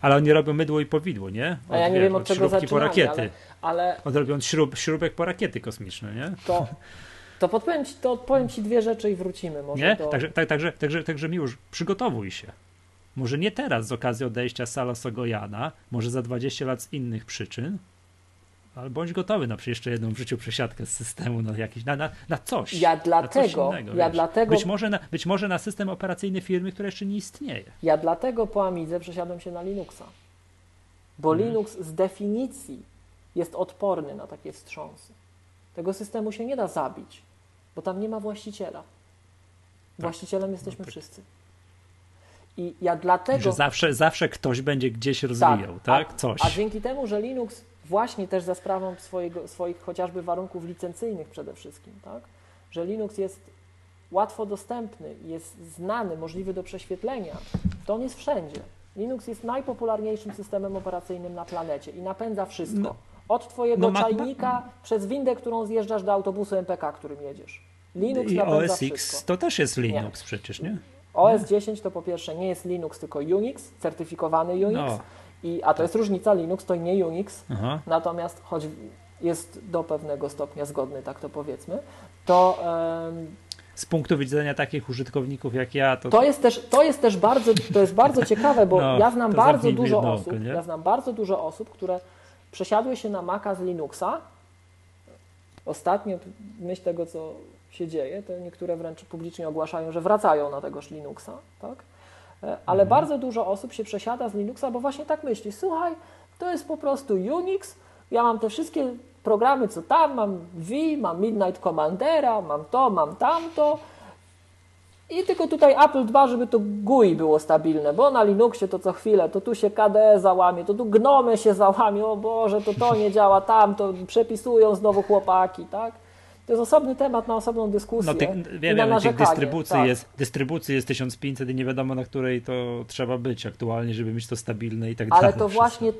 Ale oni robią mydło i powidło, nie? Od, a ja nie wiesz, wiem od, od czego po rakiety. Ale, ale... Od robią śrub, śrubek po rakiety kosmiczne, nie? To To podpowiem ci, to odpowiem ci dwie rzeczy i wrócimy. Może nie? do... Także, tak, także, także, także Miłosz, przygotowuj się. Może nie teraz z okazji odejścia Sala Sogojana, może za 20 lat z innych przyczyn, ale bądź gotowy na jeszcze jedną w życiu przesiadkę z systemu na, jakiś, na, na, na coś. Ja dlatego, innego, ja dlatego, być, może na, być może na system operacyjny firmy, która jeszcze nie istnieje. Ja dlatego po Amidze przesiadłem się na Linuxa. Bo hmm. Linux z definicji jest odporny na takie wstrząsy. Tego systemu się nie da zabić, bo tam nie ma właściciela. Tak. Właścicielem jesteśmy no tak. wszyscy. I ja dlatego. Że zawsze, zawsze ktoś będzie gdzieś rozwijał, tak? tak? A, Coś. A dzięki temu, że Linux właśnie też za sprawą swojego, swoich chociażby warunków licencyjnych przede wszystkim, tak? Że Linux jest łatwo dostępny, jest znany, możliwy do prześwietlenia, to on jest wszędzie. Linux jest najpopularniejszym systemem operacyjnym na planecie i napędza wszystko. No. Od twojego no, czajnika ma... przez windę, którą zjeżdżasz do autobusu MPK, którym jedziesz. Linux I OS X wszystko. to też jest Linux nie. przecież, nie? OS 10 to po pierwsze nie jest Linux, tylko Unix, certyfikowany Unix. No. I, a to jest różnica, Linux to nie Unix, Aha. natomiast choć jest do pewnego stopnia zgodny, tak to powiedzmy, to... Um, z punktu widzenia takich użytkowników jak ja, to... To jest też, to jest też bardzo, to jest bardzo ciekawe, bo no, ja znam bardzo dużo osób, ja znam bardzo dużo osób, które przesiadły się na Maca z Linuxa. Ostatnio, myśl tego, co się dzieje, to niektóre wręcz publicznie ogłaszają, że wracają na tegoż Linuxa, tak? E, ale mhm. bardzo dużo osób się przesiada z Linuxa, bo właśnie tak myśli, słuchaj, to jest po prostu Unix, ja mam te wszystkie programy, co tam, mam V, mam Midnight Commandera, mam to, mam tamto, i tylko tutaj Apple dba, żeby to GUI było stabilne, bo na Linuxie to co chwilę, to tu się KDE załamie, to tu Gnome się załamie, o Boże, to to nie działa tam, to przepisują znowu chłopaki, tak? To jest osobny temat na osobną dyskusję. No, ty, wiem, wiem tych dystrybucji, tak. jest, dystrybucji jest 1500 i nie wiadomo, na której to trzeba być aktualnie, żeby mieć to stabilne i tak Ale dalej. Ale to właśnie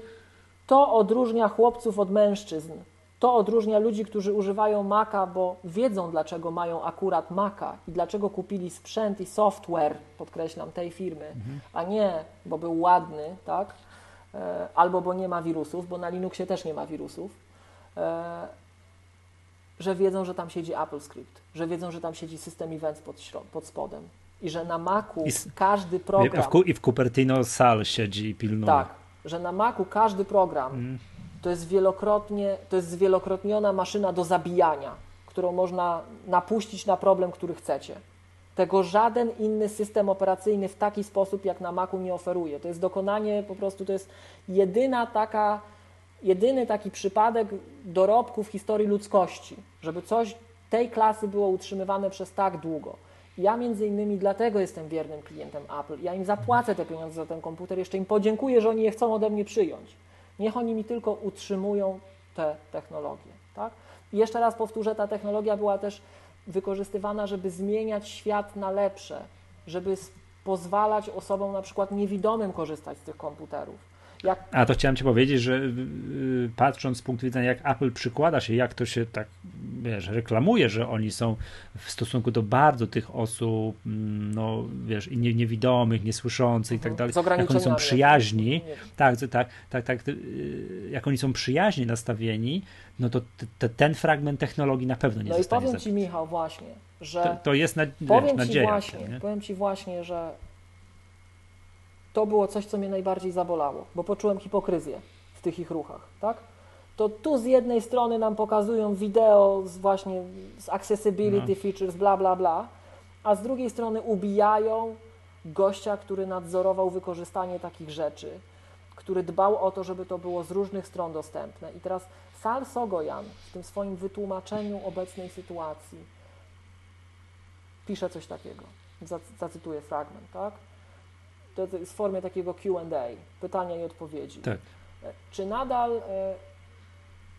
to odróżnia chłopców od mężczyzn. To odróżnia ludzi, którzy używają Maca, bo wiedzą, dlaczego mają akurat Maca i dlaczego kupili sprzęt i software, podkreślam, tej firmy, mhm. a nie, bo był ładny, tak? E, albo bo nie ma wirusów, bo na Linuxie też nie ma wirusów, e, że wiedzą, że tam siedzi AppleScript, że wiedzą, że tam siedzi system events pod, pod spodem i że na Macu każdy program... I w, I w Cupertino Sal siedzi i pilnuje. Tak, że na Macu każdy program mm to jest wielokrotnie, to jest zwielokrotniona maszyna do zabijania, którą można napuścić na problem, który chcecie. Tego żaden inny system operacyjny w taki sposób jak na Macu nie oferuje. To jest dokonanie, po prostu to jest jedyna taka, jedyny taki przypadek dorobku w historii ludzkości, żeby coś tej klasy było utrzymywane przez tak długo. Ja między innymi dlatego jestem wiernym klientem Apple. Ja im zapłacę te pieniądze za ten komputer, jeszcze im podziękuję, że oni je chcą ode mnie przyjąć. Niech oni mi tylko utrzymują te technologie. Tak? I jeszcze raz powtórzę, ta technologia była też wykorzystywana, żeby zmieniać świat na lepsze, żeby pozwalać osobom na przykład niewidomym korzystać z tych komputerów jak... A to chciałem Ci powiedzieć, że patrząc z punktu widzenia, jak Apple przykłada się, jak to się tak wiesz, reklamuje, że oni są w stosunku do bardzo tych osób, mm, no wiesz, i nie, niewidomych, niesłyszących i tak dalej, jak oni są przyjaźni, tak, tak, tak, tak, jak oni są przyjaźnie nastawieni, no to ten fragment technologii na pewno nie no zostanie No i powiem Ci, Michał, właśnie, że... To, to jest na, powiem wiesz, nadzieja. Ci właśnie, powiem Ci właśnie, że to było coś, co mnie najbardziej zabolało, bo poczułem hipokryzję w tych ich ruchach, tak? To tu z jednej strony nam pokazują wideo z właśnie z accessibility no. features, bla, bla, bla, a z drugiej strony ubijają gościa, który nadzorował wykorzystanie takich rzeczy, który dbał o to, żeby to było z różnych stron dostępne. I teraz Sal Sogojan w tym swoim wytłumaczeniu obecnej sytuacji pisze coś takiego. Zacytuję fragment, tak? To jest w formie takiego QA, pytania i odpowiedzi. Tak. E, czy nadal e,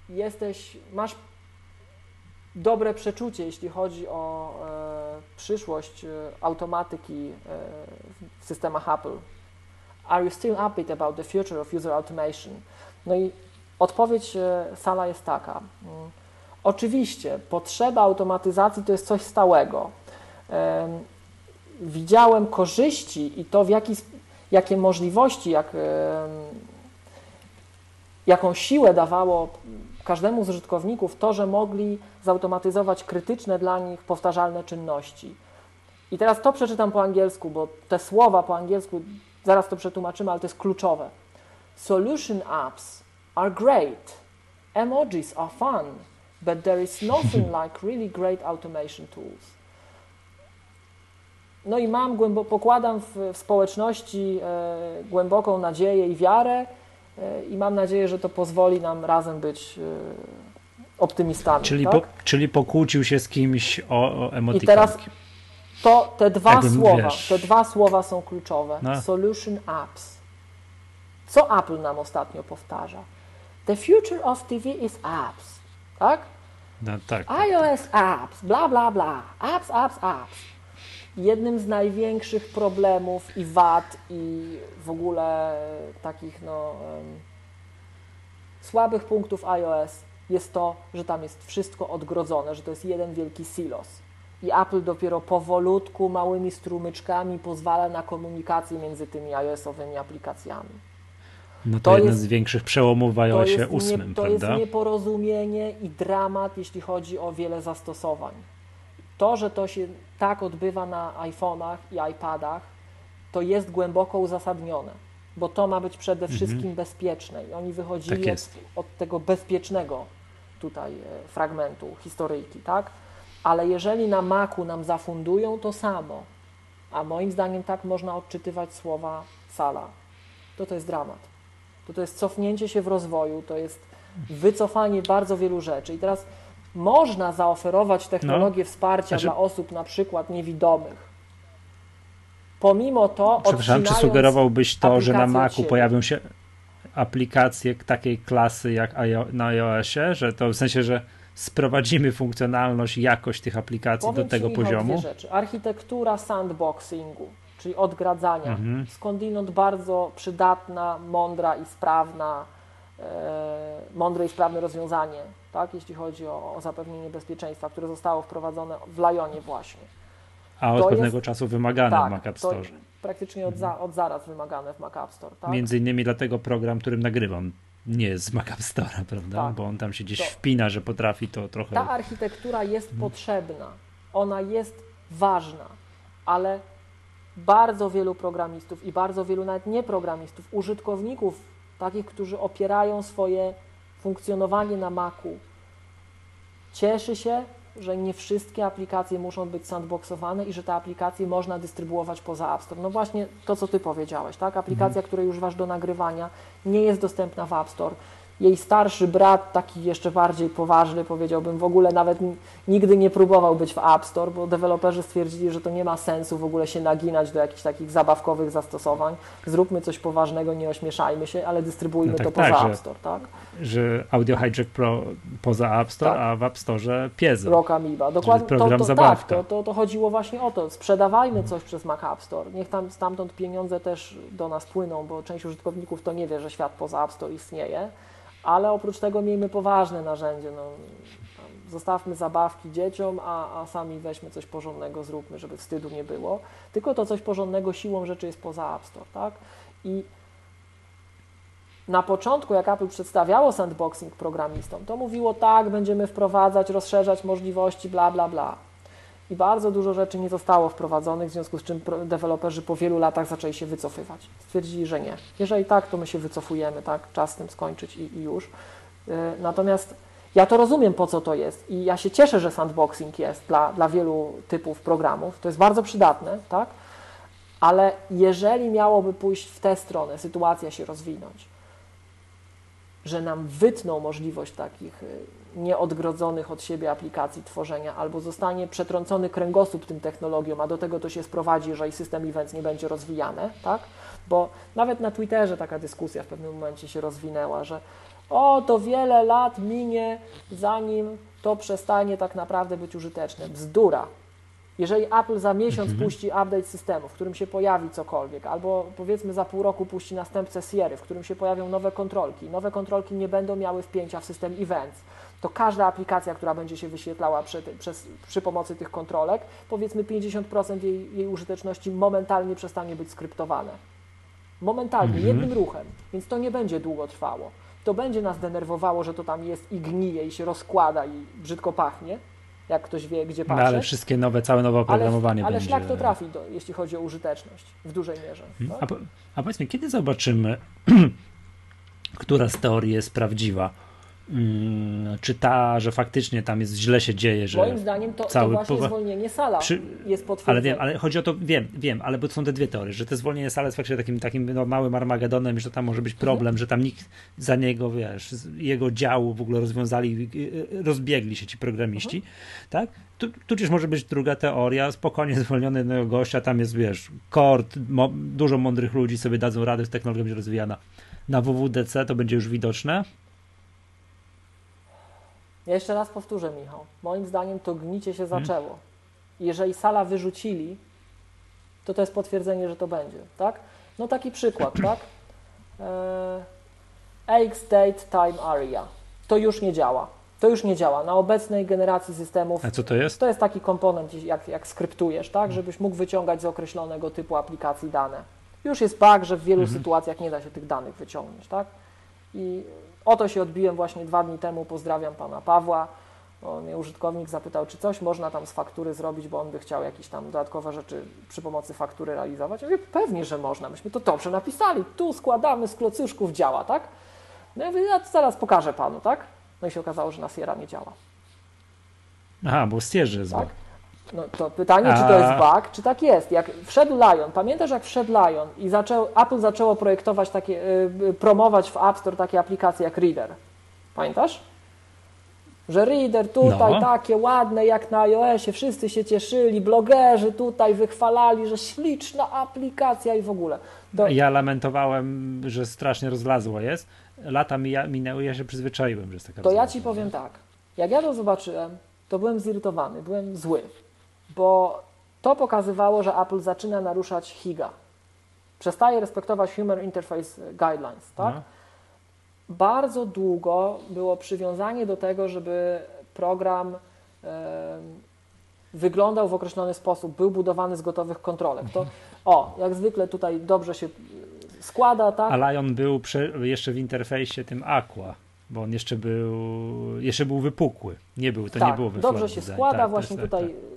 jesteś, masz dobre przeczucie, jeśli chodzi o e, przyszłość automatyki w systemach Apple? Are you still upbeat about the future of user automation? No i odpowiedź Sala jest taka. Mm, oczywiście, potrzeba automatyzacji to jest coś stałego widziałem korzyści i to, w jaki, jakie możliwości, jak, jaką siłę dawało każdemu z użytkowników to, że mogli zautomatyzować krytyczne dla nich powtarzalne czynności. I teraz to przeczytam po angielsku, bo te słowa po angielsku zaraz to przetłumaczymy, ale to jest kluczowe. Solution apps are great. Emojis are fun, but there is nothing like really great automation tools. No i mam, pokładam w, w społeczności e, głęboką nadzieję i wiarę e, i mam nadzieję, że to pozwoli nam razem być e, optymistami. Czyli, tak? po, czyli pokłócił się z kimś o, o I teraz to, te dwa Jakbym, słowa, wiesz... te dwa słowa są kluczowe. No. Solution apps. Co Apple nam ostatnio powtarza? The future of TV is apps. Tak? No, tak, tak, iOS tak. apps, bla, bla, bla. Apps, apps, apps jednym z największych problemów i wad i w ogóle takich no, słabych punktów iOS jest to, że tam jest wszystko odgrodzone, że to jest jeden wielki silos. I Apple dopiero powolutku, małymi strumyczkami pozwala na komunikację między tymi iOS-owymi aplikacjami. No to, to jeden jest, z większych przełomów w iOSie 8, nie, To prawda? jest nieporozumienie i dramat, jeśli chodzi o wiele zastosowań. To, że to się tak odbywa na iPhone'ach i iPadach, to jest głęboko uzasadnione, bo to ma być przede mhm. wszystkim bezpieczne i oni wychodzili tak od, od, tego bezpiecznego tutaj e, fragmentu historyjki, tak? Ale jeżeli na Macu nam zafundują to samo, a moim zdaniem tak można odczytywać słowa Sala, to to jest dramat. To to jest cofnięcie się w rozwoju, to jest wycofanie bardzo wielu rzeczy. I teraz można zaoferować technologię no. wsparcia znaczy... dla osób na przykład niewidomych. Pomimo to. Przepraszam, czy sugerowałbyś to, że na Macu pojawią się aplikacje takiej klasy jak na iOSie, że to w sensie, że sprowadzimy funkcjonalność, jakość tych aplikacji Powiem do tego ci, poziomu? Dwie rzeczy. Architektura sandboxingu, czyli odgradzania, mhm. skądinąd bardzo przydatna, mądra i sprawna, mądre i sprawne rozwiązanie tak, jeśli chodzi o, o zapewnienie bezpieczeństwa, które zostało wprowadzone w Lionie właśnie. A od to pewnego jest, czasu wymagane tak, w Mac App Store. praktycznie od, za, od zaraz wymagane w Mac App Store. Tak? Między innymi dlatego program, którym nagrywam, nie jest z Mac App Store'a, prawda? Tak. Bo on tam się gdzieś to, wpina, że potrafi to trochę. Ta architektura jest hmm. potrzebna, ona jest ważna, ale bardzo wielu programistów i bardzo wielu nawet nieprogramistów, użytkowników, takich, którzy opierają swoje funkcjonowanie na Macu cieszy się, że nie wszystkie aplikacje muszą być sandboxowane i że te aplikacje można dystrybuować poza App Store. No właśnie to, co Ty powiedziałeś, tak? Aplikacja, mhm. której używasz do nagrywania, nie jest dostępna w App Store jej starszy brat, taki jeszcze bardziej poważny, powiedziałbym, w ogóle nawet nigdy nie próbował być w App Store, bo deweloperzy stwierdzili, że to nie ma sensu w ogóle się naginać do jakichś takich zabawkowych zastosowań. Zróbmy coś poważnego, nie ośmieszajmy się, ale dystrybuujmy no tak, to poza tak, App Store, tak? Że Audio Hijack Pro poza App Store, tak. a w App Store Piezo. Rock Amoeba. Dokładnie. Program to, to, zabawka. Tak, to, to, to chodziło właśnie o to. Sprzedawajmy coś przez Mac App Store. Niech tam stamtąd pieniądze też do nas płyną, bo część użytkowników to nie wie, że świat poza App Store istnieje ale oprócz tego miejmy poważne narzędzie. No, zostawmy zabawki dzieciom, a, a sami weźmy coś porządnego, zróbmy, żeby wstydu nie było. Tylko to coś porządnego siłą rzeczy jest poza App Store, tak? I na początku, jak Apple przedstawiało sandboxing programistom, to mówiło tak, będziemy wprowadzać, rozszerzać możliwości, bla, bla, bla i bardzo dużo rzeczy nie zostało wprowadzonych, w związku z czym deweloperzy po wielu latach zaczęli się wycofywać. Stwierdzili, że nie. Jeżeli tak, to my się wycofujemy, tak, czas z tym skończyć i, i już. Y, natomiast ja to rozumiem, po co to jest i ja się cieszę, że sandboxing jest dla, dla wielu typów programów. To jest bardzo przydatne, tak? Ale jeżeli miałoby pójść w tę stronę, sytuacja się rozwinąć, że nam wytną możliwość takich y, nieodgrodzonych od siebie aplikacji tworzenia, albo zostanie przetrącony kręgosłup tym technologiom, a do tego to się sprowadzi, jeżeli system events nie będzie rozwijany, tak? Bo nawet na Twitterze taka dyskusja w pewnym momencie się rozwinęła, że o, to wiele lat minie, zanim to przestanie tak naprawdę być użyteczne. Bzdura. Jeżeli Apple za miesiąc mhm. puści update systemu, w którym się pojawi cokolwiek, albo powiedzmy za pół roku puści następcę Sierra, w którym się pojawią nowe kontrolki, nowe kontrolki nie będą miały wpięcia w system events, to każda aplikacja, która będzie się wyświetlała przy, przez, przy pomocy tych kontrolek, powiedzmy 50% jej, jej użyteczności momentalnie przestanie być skryptowane. Momentalnie, mhm. jednym ruchem, więc to nie będzie długo trwało. to będzie nas denerwowało, że to tam jest i gnije i się rozkłada i brzydko pachnie, jak ktoś wie, gdzie No patrzeć. ale wszystkie nowe, całe nowe oprogramowanie ale, ale będzie. szlak to trafi, do, jeśli chodzi o użyteczność w dużej mierze. Hmm? tak? A, po- a powiedz mi, kiedy zobaczymy, która z teorii jest prawdziwa? Mm, czy ta, że faktycznie tam jest źle się dzieje, że Moim zdaniem to, to cały właśnie powa- zwolnienie sala Przy- jest Ale potwierdzone. wiem, ale chodzi o to, wiem, wiem, ale bo są te dwie teorie, że te zwolnienie sale jest faktycznie takim, takim no, małym Armagedonem, że tam może być problem, że tam nikt za niego, wiesz, jego działu w ogóle rozwiązali, y, y, rozbiegli się ci programiści, tak? Tu, tudzież może być druga teoria, spokojnie zwolniony jednego gościa, tam jest, wiesz, kord, mo, dużo mądrych ludzi sobie dadzą radę, technologia będzie rozwijana. Na WWDC to będzie już widoczne. Ja jeszcze raz powtórzę, Michał. Moim zdaniem to gnicie się Hmm. zaczęło. Jeżeli sala wyrzucili, to to jest potwierdzenie, że to będzie, tak? No taki przykład, tak? E, AX Date Time Area. To już nie działa. To już nie działa. Na obecnej generacji systemów A co to jest? to jest taki komponent, jak, jak skryptujesz, tak? Żebyś mógł wyciągać z określonego typu aplikacji dane. Już jest bug, że w wielu Mhm. sytuacjach nie da się tych danych wyciągnąć, tak? I o to się odbiłem właśnie dwa dni temu. Pozdrawiam pana Pawła. On mnie użytkownik zapytał, czy coś można tam z faktury zrobić, bo on by chciał jakieś tam dodatkowe rzeczy przy pomocy faktury realizować. Ja mówię, pewnie, że można. Myśmy to dobrze napisali. Tu składamy z klocuszków, działa, tak? No ja mówię, ja zaraz pokażę panu, tak? No i się okazało, że na Sierra nie działa. Aha, bo stieży jest Tak? No to pytanie, czy to jest bug, czy tak jest. Jak wszedł Lion, pamiętasz jak wszedł Lion i Apple zaczęło projektować takie, y, promować w App Store takie aplikacje jak Reader. Pamiętasz? Że Reader tutaj No. takie ładne jak na iOSie, wszyscy się cieszyli, blogerzy tutaj wychwalali, że śliczna aplikacja i w ogóle. To, Ja lamentowałem, że strasznie rozlazło jest. Lata mija, minęły, ja się przyzwyczaiłem, że jest taka To ja ci powiem tak. Jak ja to zobaczyłem, to byłem zirytowany, byłem zły, bo to pokazywało, że Apple zaczyna naruszać HIGA. Przestaje respektować Human Interface Guidelines, tak? No. Bardzo długo było przywiązanie do tego, żeby program wyglądał w określony sposób, był budowany z gotowych kontrolek. To, o, jak zwykle tutaj dobrze się składa, tak? A Lion był prze, jeszcze w interfejsie tym Aqua, bo on jeszcze był, jeszcze był wypukły. Nie był, to tak, nie było we dobrze się Design. składa, Tak, właśnie jest- tutaj tak, y,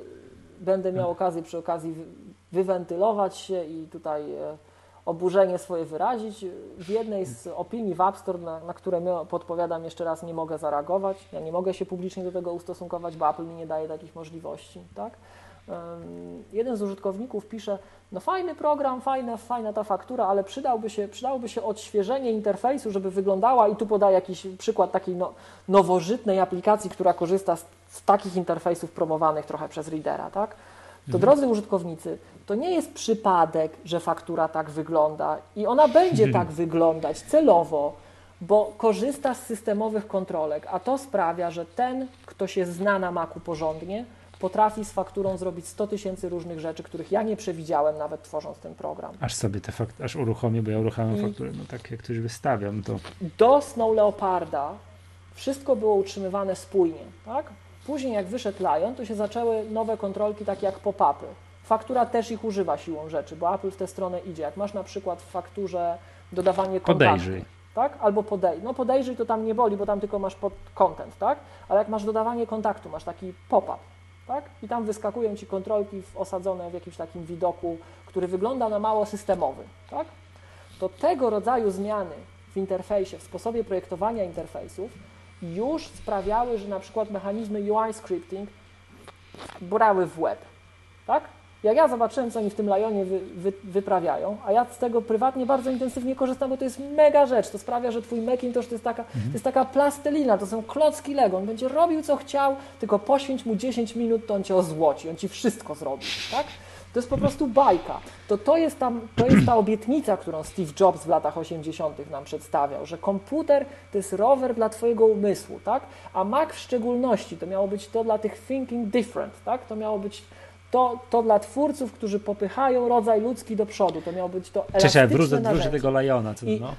będę miał okazję przy okazji wy- wywentylować się i tutaj e, oburzenie swoje wyrazić. W jednej z opinii w App Store, na, na które podpowiadam jeszcze raz, nie mogę zareagować. Ja nie mogę się publicznie do tego ustosunkować, bo Apple mi nie daje takich możliwości. Tak? Jeden z użytkowników pisze, no fajny program, fajna, fajna ta faktura, ale przydałby się, przydałoby się odświeżenie interfejsu, żeby wyglądała. I tu podaje jakiś przykład takiej no, nowożytnej aplikacji, która korzysta z, z takich interfejsów promowanych trochę przez readera, tak? To drodzy użytkownicy, to nie jest przypadek, że faktura tak wygląda i ona będzie tak wyglądać celowo, bo korzysta z systemowych kontrolek, a to sprawia, że ten, kto się zna na Macu porządnie, potrafi z fakturą zrobić 100 tysięcy różnych rzeczy, których ja nie przewidziałem nawet tworząc ten program. Aż sobie te fakt, aż uruchomię, bo ja uruchamiam I- fakturę, no tak jak ktoś wystawia, no to do Snow Leoparda wszystko było utrzymywane spójnie, tak? Później jak wyszedł Lion, to się zaczęły nowe kontrolki takie jak pop-upy. Faktura też ich używa siłą rzeczy, bo Apple w tę stronę idzie. Jak masz na przykład w fakturze dodawanie kontaktu, podejrzyj. tak? Albo podej no podejrzyj to tam nie boli, bo tam tylko masz pod content, tak? Ale jak masz dodawanie kontaktu, masz taki pop-up, tak? I tam wyskakują ci kontrolki osadzone w jakimś takim widoku, który wygląda na mało systemowy, tak? To tego rodzaju zmiany w interfejsie, w sposobie projektowania interfejsów już sprawiały, że na przykład mechanizmy UI scripting brały w łeb, tak? Jak ja zobaczyłem, co oni w tym Lionie wy, wy, wyprawiają, a ja z tego prywatnie bardzo intensywnie korzystam, bo to jest mega rzecz. To sprawia, że twój Macintosh to jest taka, to jest taka plastelina, to są klocki Lego. On będzie robił co chciał, tylko poświęć mu 10 minut, to on cię ozłoci, on ci wszystko zrobi, tak? To jest po prostu bajka. To, to, jest tam, to jest ta obietnica, którą Steve Jobs w latach 80. nam przedstawiał, że komputer to jest rower dla Twojego umysłu, tak? A Mac w szczególności to miało być to dla tych thinking different, tak? To miało być to, to dla twórców, którzy popychają rodzaj ludzki do przodu. To miało być to Cześć, elastyczne wrócę, wrócę narzędzie. tego Liona, co, I- no.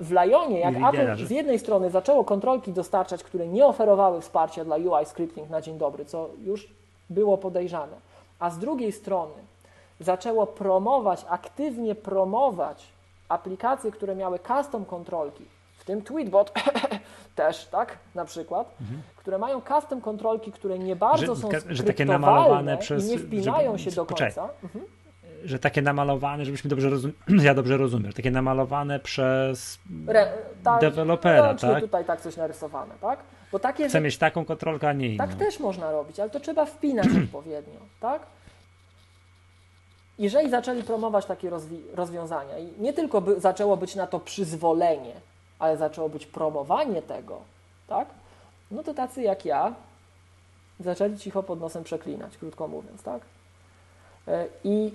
W Lionie, jak Apple z jednej strony zaczęło kontrolki dostarczać, które nie oferowały wsparcia dla UI scripting na dzień dobry, co już było podejrzane, a z drugiej strony zaczęło promować, aktywnie promować aplikacje, które miały custom kontrolki w tym Tweetbot też, tak, na przykład, mhm. które mają custom kontrolki, które nie bardzo że, są że takie namalowane przez, i nie wpinają żeby, się do końca. Mhm. Że takie namalowane, żebyśmy dobrze rozumieli, ja dobrze rozumiem, takie namalowane przez Re, ta, dewelopera, tak? tutaj tak coś narysowane, tak? Bo takie, Chcę że, mieć taką kontrolkę, a nie inną. Tak też można robić, ale to trzeba wpinać odpowiednio, tak? Jeżeli zaczęli promować takie rozwiązania i nie tylko by, zaczęło być na to przyzwolenie, ale zaczęło być promowanie tego, tak? No to tacy jak ja zaczęli cicho pod nosem przeklinać, krótko mówiąc, tak? E, I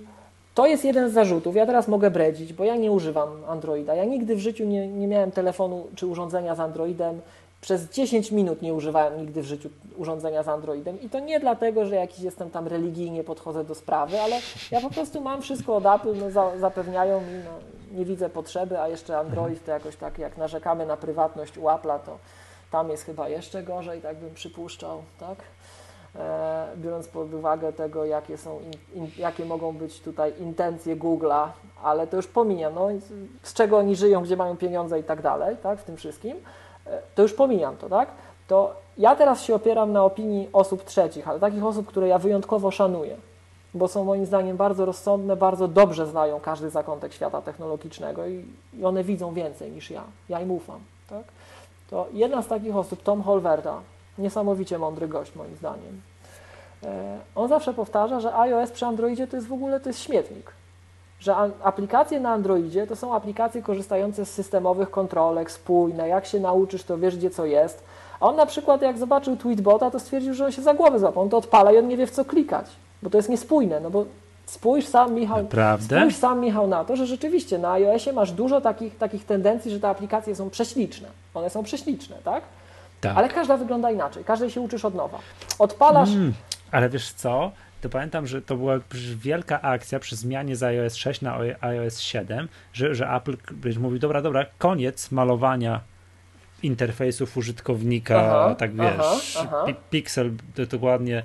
to jest jeden z zarzutów. Ja teraz mogę bredzić, bo ja nie używam Androida. Ja nigdy w życiu nie, nie miałem telefonu czy urządzenia z Androidem. Przez 10 minut nie używałem nigdy w życiu urządzenia z Androidem i to nie dlatego, że jakiś jestem tam religijnie podchodzę do sprawy, ale ja po prostu mam wszystko od Apple, no, za, zapewniają mi, no, nie widzę potrzeby, a jeszcze Android to jakoś tak, jak narzekamy na prywatność u Apple'a, to tam jest chyba jeszcze gorzej, tak bym przypuszczał, tak? E, biorąc pod uwagę tego, jakie, są in, in, jakie mogą być tutaj intencje Google'a, ale to już pomijam, no, z czego oni żyją, gdzie mają pieniądze i tak dalej, tak, w tym wszystkim, e, to już pomijam to, tak, to ja teraz się opieram na opinii osób trzecich, ale takich osób, które ja wyjątkowo szanuję, bo są moim zdaniem bardzo rozsądne, bardzo dobrze znają każdy zakątek świata technologicznego i, i one widzą więcej niż ja. Ja im ufam. Tak? To jedna z takich osób, Tom Holverta, niesamowicie mądry gość moim zdaniem. E, on zawsze powtarza, że iOS przy Androidzie to jest w ogóle to jest śmietnik. Że aplikacje na Androidzie to są aplikacje korzystające z systemowych kontrolek, spójne, jak się nauczysz, to wiesz gdzie co jest. A on na przykład jak zobaczył Tweetbota, to stwierdził, że on się za głowę złapał. On to odpala i on nie wie w co klikać bo to jest niespójne, no bo spójrz sam Michał, Naprawdę? spójrz sam Michał na to, że rzeczywiście na iOSie masz dużo takich, takich tendencji, że te aplikacje są prześliczne. One są prześliczne, tak? tak. Ale każda wygląda inaczej, każdej się uczysz od nowa. Odpalasz... Mm, ale wiesz co? to pamiętam, że to była wielka akcja przy zmianie z iOS 6 na iOS 7, że, że Apple mówił, dobra, dobra, koniec malowania interfejsów użytkownika, aha, tak wiesz, aha, aha. pixel dokładnie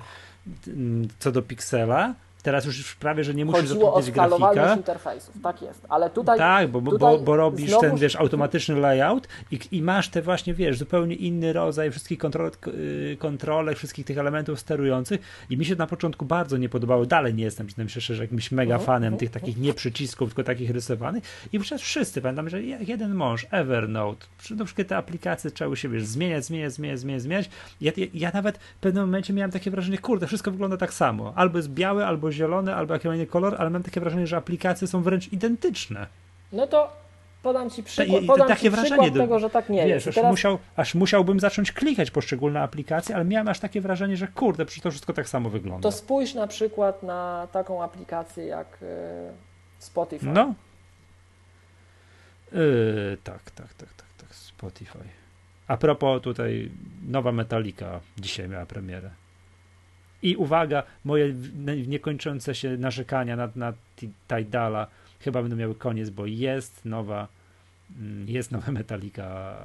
co do piksela, Teraz już prawie, że nie musisz Chodziło o skalowalność interfejsów, tak jest, ale tutaj... Tak, bo, tutaj bo, bo robisz ten, wiesz, automatyczny layout i, i, masz te właśnie, wiesz, zupełnie inny rodzaj wszystkich kontrol, y, kontrolek, wszystkich tych elementów sterujących. I mi się na początku bardzo nie podobały, dalej nie jestem, przyznam szczerze, jakimś mega uh-huh, fanem tych takich nie przycisków, tylko takich rysowanych. I przecież wszyscy, pamiętam, że jeden mąż, Evernote, na przykład te aplikacje trzeba się, wiesz, zmieniać, zmieniać, zmieniać, zmieniać, zmieniać. Ja, ja, ja nawet w pewnym momencie miałem takie wrażenie, kurde, wszystko wygląda tak samo, albo jest białe, albo zielony, albo jakiś inny kolor, ale mam takie wrażenie, że aplikacje są wręcz identyczne. No to podam Ci przykład, podam takie ci wrażenie przykład tego, że tak nie wiesz, jest. Teraz... Aż, musiał, aż musiałbym zacząć klikać poszczególne aplikacje, ale miałem aż takie wrażenie, że kurde, przecież to wszystko tak samo wygląda. To spójrz na przykład na taką aplikację jak y, Spotify. No. Yy, tak, tak, tak, tak, tak, Spotify. A propos tutaj nowa Metallica dzisiaj miała premierę. I uwaga, moje niekończące się narzekania na, na Tidala chyba będą miały koniec, bo jest nowa mm, jest nowa Metallica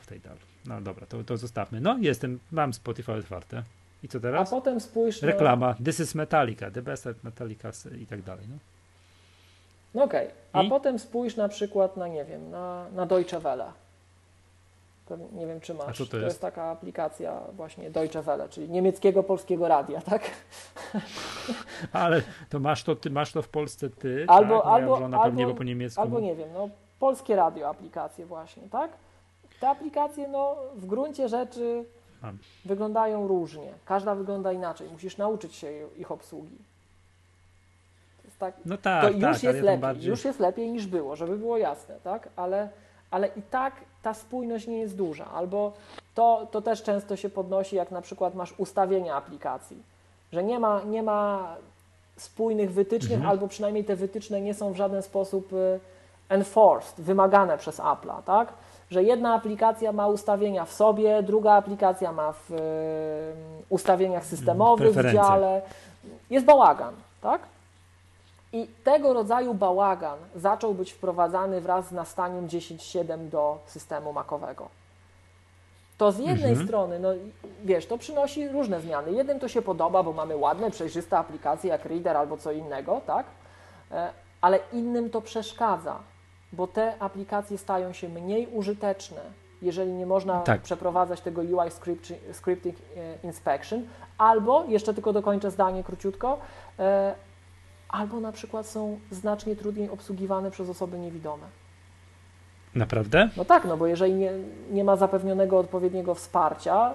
w Tidal. No dobra, to, to zostawmy. No jestem, mam Spotify otwarte. I co teraz? A potem spójrz. Reklama, this is Metallica, the best Metallica i tak dalej. No, no okej, okay. a I? potem spójrz na przykład na, nie wiem, na, na Deutsche Welle nie wiem, czy masz. A co to, to jest? jest taka aplikacja właśnie Deutsche Welle, czyli niemieckiego polskiego radia, tak? Ale to masz to, ty, masz to w Polsce ty, albo, tak? albo, żona albo, pewnie po niemiecku. Albo nie wiem, no polskie radio aplikacje właśnie, tak? Te aplikacje, no w gruncie rzeczy Mam. wyglądają różnie. Każda wygląda inaczej. Musisz nauczyć się ich obsługi. Tak, no tak, to już tak, jest lepiej, bardziej... już jest lepiej niż było, żeby było jasne, tak? Ale, ale i tak ta spójność nie jest duża. Albo to, to też często się podnosi, jak na przykład masz ustawienia aplikacji, że nie ma, nie ma spójnych wytycznych, mhm. albo przynajmniej te wytyczne nie są w żaden sposób y, enforced, wymagane przez Apple'a, tak? Że jedna aplikacja ma ustawienia w sobie, druga aplikacja ma w y, ustawieniach systemowych w dziale. Jest bałagan, tak? I tego rodzaju bałagan zaczął być wprowadzany wraz z nastaniem 10.7 do systemu makowego. To z jednej mhm. strony, no wiesz, to przynosi różne zmiany. Jednym to się podoba, bo mamy ładne, przejrzyste aplikacje jak Reader albo co innego, tak? E, ale innym to przeszkadza, bo te aplikacje stają się mniej użyteczne jeżeli nie można tak. przeprowadzać tego UI script, scripting e, inspection, albo, jeszcze tylko dokończę zdanie króciutko, e, albo na przykład są znacznie trudniej obsługiwane przez osoby niewidome. Naprawdę? No tak, no bo jeżeli nie, nie ma zapewnionego odpowiedniego wsparcia,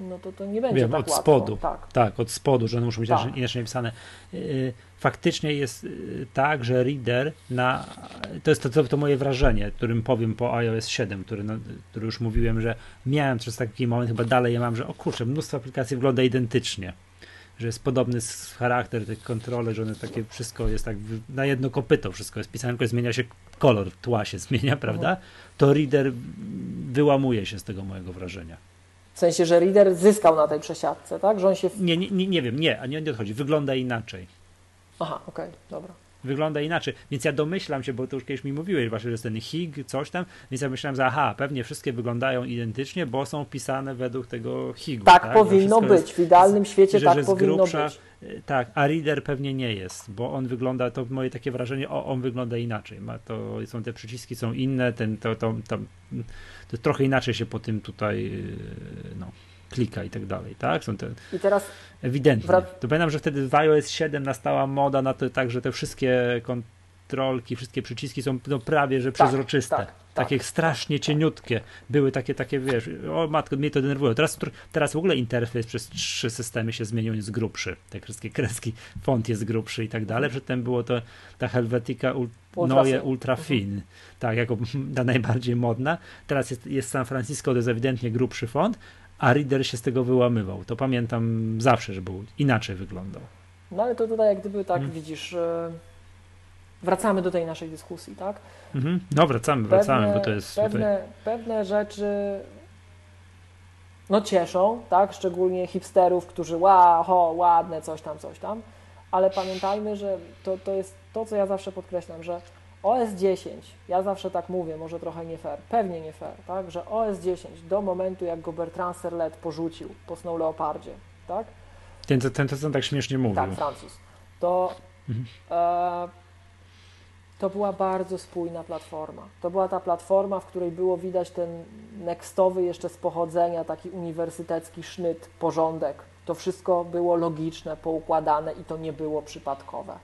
no to to nie będzie Wiem, tak od łatwo. spodu. Tak. tak, od spodu, że one muszą być tak. inaczej napisane. Y, faktycznie jest y, tak, że reader na. To jest to, to, to moje wrażenie, którym powiem po iOS 7, który, no, który już mówiłem, że miałem przez taki moment, chyba dalej ja mam, że o kurczę, mnóstwo aplikacji wygląda identycznie że jest podobny charakter tych kontroli, że one takie wszystko jest tak na jedno kopyto, wszystko jest pisane, tylko zmienia się kolor tła się zmienia, prawda? To reader wyłamuje się z tego mojego wrażenia. W sensie, że reader zyskał na tej przesiadce, tak? Że on się... Nie, nie, nie wiem, nie, a nie, nie odchodzi. Wygląda inaczej. Aha, okej, okay, dobra wygląda inaczej. Więc ja domyślam się, bo to już kiedyś mi mówiłeś właśnie, że jest ten HIG, coś tam, więc ja myślałem, że aha, pewnie wszystkie wyglądają identycznie, bo są pisane według tego HIG. Tak, tak? powinno być, jest, w idealnym świecie tak powinno grubsza, być. E, tak, a reader pewnie nie jest, bo on wygląda, to moje takie wrażenie, o, on wygląda inaczej. Ma to, są te przyciski są inne, ten, to, to, to, to trochę inaczej się po tym tutaj, e, no klika i tak dalej, tak? Są te I teraz ewidentnie. Wrac- to pamiętam, że wtedy w iOS 7 nastała moda na to tak, że te wszystkie kontrolki, wszystkie przyciski są no, prawie że tak, przezroczyste. Tak, tak, takie tak, strasznie cieniutkie. Były takie, takie, wiesz, o matko, mnie to denerwuje. Teraz, teraz w ogóle interfejs przez trzy systemy się zmienił, jest grubszy. Te wszystkie kreski, font jest grubszy i tak dalej. Przedtem było to ta Helvetica Ultra Neue Ultra mhm. Fin. Mhm. Tak, jako ta najbardziej modna. Teraz jest, jest San Francisco, to jest ewidentnie grubszy font, a Reader się z tego wyłamywał. To pamiętam zawsze, że był inaczej wyglądał. No ale to tutaj jak gdyby tak hmm. widzisz, wracamy do tej naszej dyskusji, tak? Mhm. No wracamy, wracamy, pewne, bo to jest pewne, tutaj... pewne rzeczy no cieszą, tak? Szczególnie hipsterów, którzy wow, ho, ładne, coś tam, coś tam, ale pamiętajmy, że to, to jest to, co ja zawsze podkreślam, że OS 10, ja zawsze tak mówię, może trochę nie fair, pewnie nie fair, tak, że OS 10 do momentu, jak go Bertrand Serlet porzucił po Snow Leopardzie, tak? Ten, ten, ten, ten tak śmiesznie mówił. Tak, Francuz. To, mhm. e, to była bardzo spójna platforma. To była ta platforma, w której było widać ten nextowy jeszcze z pochodzenia, taki uniwersytecki sznyt, porządek. To wszystko było logiczne, poukładane i to nie było przypadkowe.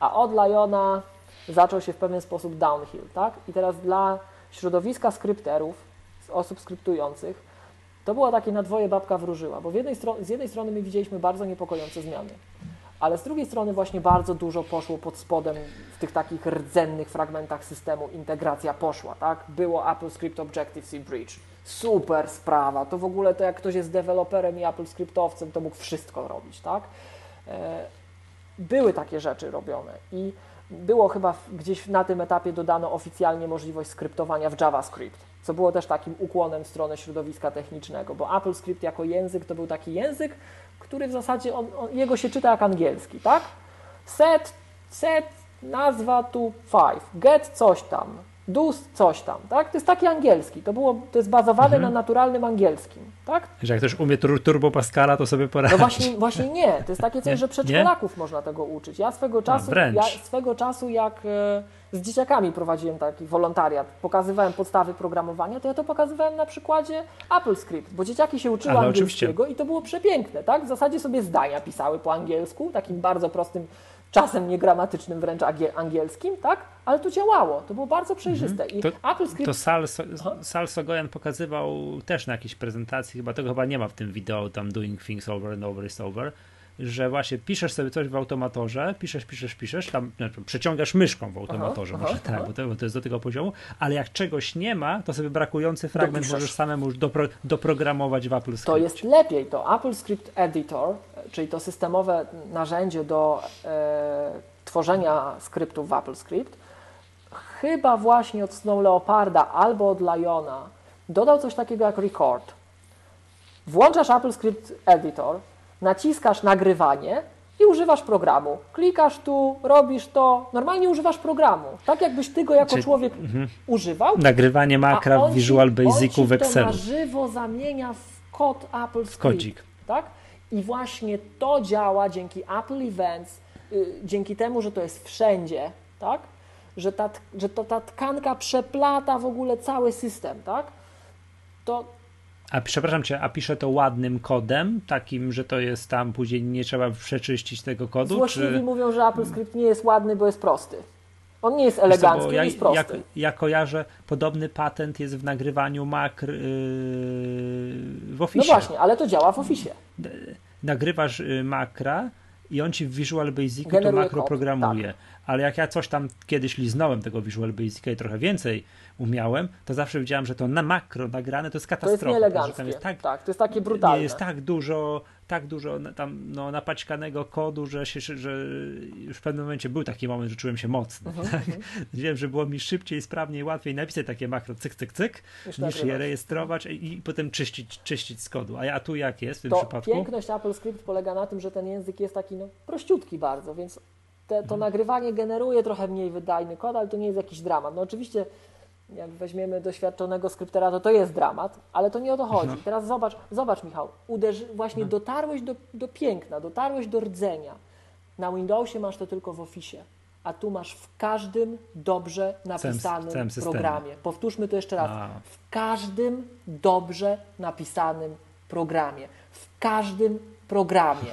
A od Liona zaczął się w pewien sposób downhill, tak? I teraz dla środowiska skrypterów, osób skryptujących, to było takie na dwoje babka wróżyła, bo jednej z jednej strony my widzieliśmy bardzo niepokojące zmiany, ale z drugiej strony właśnie bardzo dużo poszło pod spodem w tych takich rdzennych fragmentach systemu, integracja poszła, tak? Było Apple Script Objective-C Bridge, super sprawa, to w ogóle to jak ktoś jest deweloperem i Apple Scriptowcem, to mógł wszystko robić, tak? E, były takie rzeczy robione i było chyba gdzieś na tym etapie dodano oficjalnie możliwość skryptowania w JavaScript, co było też takim ukłonem w stronę środowiska technicznego, bo AppleScript jako język to był taki język, który w zasadzie on, on, jego się czyta jak angielski, tak? Set, set, nazwa tu five, get coś tam, dus coś tam, tak? To jest taki angielski, to, było, to jest bazowane mhm. na naturalnym angielskim, tak? Że jak ktoś umie tur Turbo Pascala, to sobie poradzi. No właśnie, właśnie nie, to jest takie coś, że przedszkolaków można tego uczyć. Ja swego czasu, A, ja swego czasu jak e, z dzieciakami prowadziłem taki wolontariat, pokazywałem podstawy programowania, to ja to pokazywałem na przykładzie AppleScript, bo dzieciaki się uczyły Ale angielskiego oczywiście. i to było przepiękne, tak? W zasadzie sobie zdania pisały po angielsku, takim bardzo prostym czasem niegramatycznym wręcz angielskim, tak? Ale to działało, to było bardzo przejrzyste. I to, AppleScript... to Sal, Sal Sogoyan pokazywał też na jakiejś prezentacji, chyba tego chyba nie ma w tym wideo, tam doing things over and over is over, że właśnie piszesz sobie coś w automatorze, piszesz, piszesz, piszesz, tam znaczy, przeciągasz myszką w automatorze, aha, może aha, tak, aha. Bo, to, bo to jest do tego poziomu, ale jak czegoś nie ma, to sobie brakujący fragment Dopiszesz. możesz samemu już dopro, doprogramować w AppleScript. To jest lepiej, to AppleScript Editor, czyli to systemowe narzędzie do e, tworzenia skryptów w AppleScript, chyba właśnie od Snow Leoparda albo od Liona dodał coś takiego jak record. Włączasz AppleScript Editor, naciskasz nagrywanie i używasz programu. Klikasz tu, robisz to, normalnie używasz programu. Tak jakbyś ty go jako Czyli, człowiek mm, używał. Nagrywanie makra w Visual Basicu w Excelu. to na żywo zamienia w kod Apple Script. Kodzik. Tak? I właśnie to działa dzięki Apple Events, yy, dzięki temu, że to jest wszędzie, tak? Że ta, że to, ta tkanka przeplata w ogóle cały system, tak? to a przepraszam cię, a pisze to ładnym kodem, takim, że to jest tam później nie trzeba przeczyścić tego kodu? Złośliwi czy... mówią, że AppleScript nie jest ładny, bo jest prosty. On nie jest elegancki, co, ja, jest prosty. Ja, ja kojarzę, podobny patent jest w nagrywaniu makr yy, w Office. No właśnie, ale to działa w Office. Nagrywasz y, makra i on ci w Visual Basic to makro kod, programuje. Tak. Ale jak ja coś tam kiedyś liznąłem tego Visual Basic i trochę więcej umiałem, to zawsze widziałem, że to na makro nagrane to jest katastrofa. To jest nieeleganckie. Jest tak, tak, to jest takie brutalne. Jest tak dużo, tak dużo tam no, napaćkanego kodu, że, się, że już w pewnym momencie był taki moment, że czułem się mocny. Uh -huh, tak? uh -huh. Wiem, że było mi szybciej, sprawniej, łatwiej napisać takie makro cyk, cyk, cyk, niż, niż je rejestrować i, i potem czyścić, czyścić z kodu. A, ja, a tu jak jest w tym to przypadku? Piękność AppleScript polega na tym, że ten język jest taki no, prościutki bardzo, więc te, to hmm. nagrywanie generuje trochę mniej wydajny kod, ale to nie jest jakiś dramat. No oczywiście jak weźmiemy doświadczonego skryptera, to to jest dramat, ale to nie o to chodzi. No. Teraz zobacz, zobacz Michał, uderzy, właśnie no. dotarłeś do, do piękna, dotarłeś do rdzenia. Na Windowsie masz to tylko w Office, a tu masz w każdym dobrze napisanym całym, całym programie. Powtórzmy to jeszcze raz. A. W każdym dobrze napisanym programie. W każdym programie.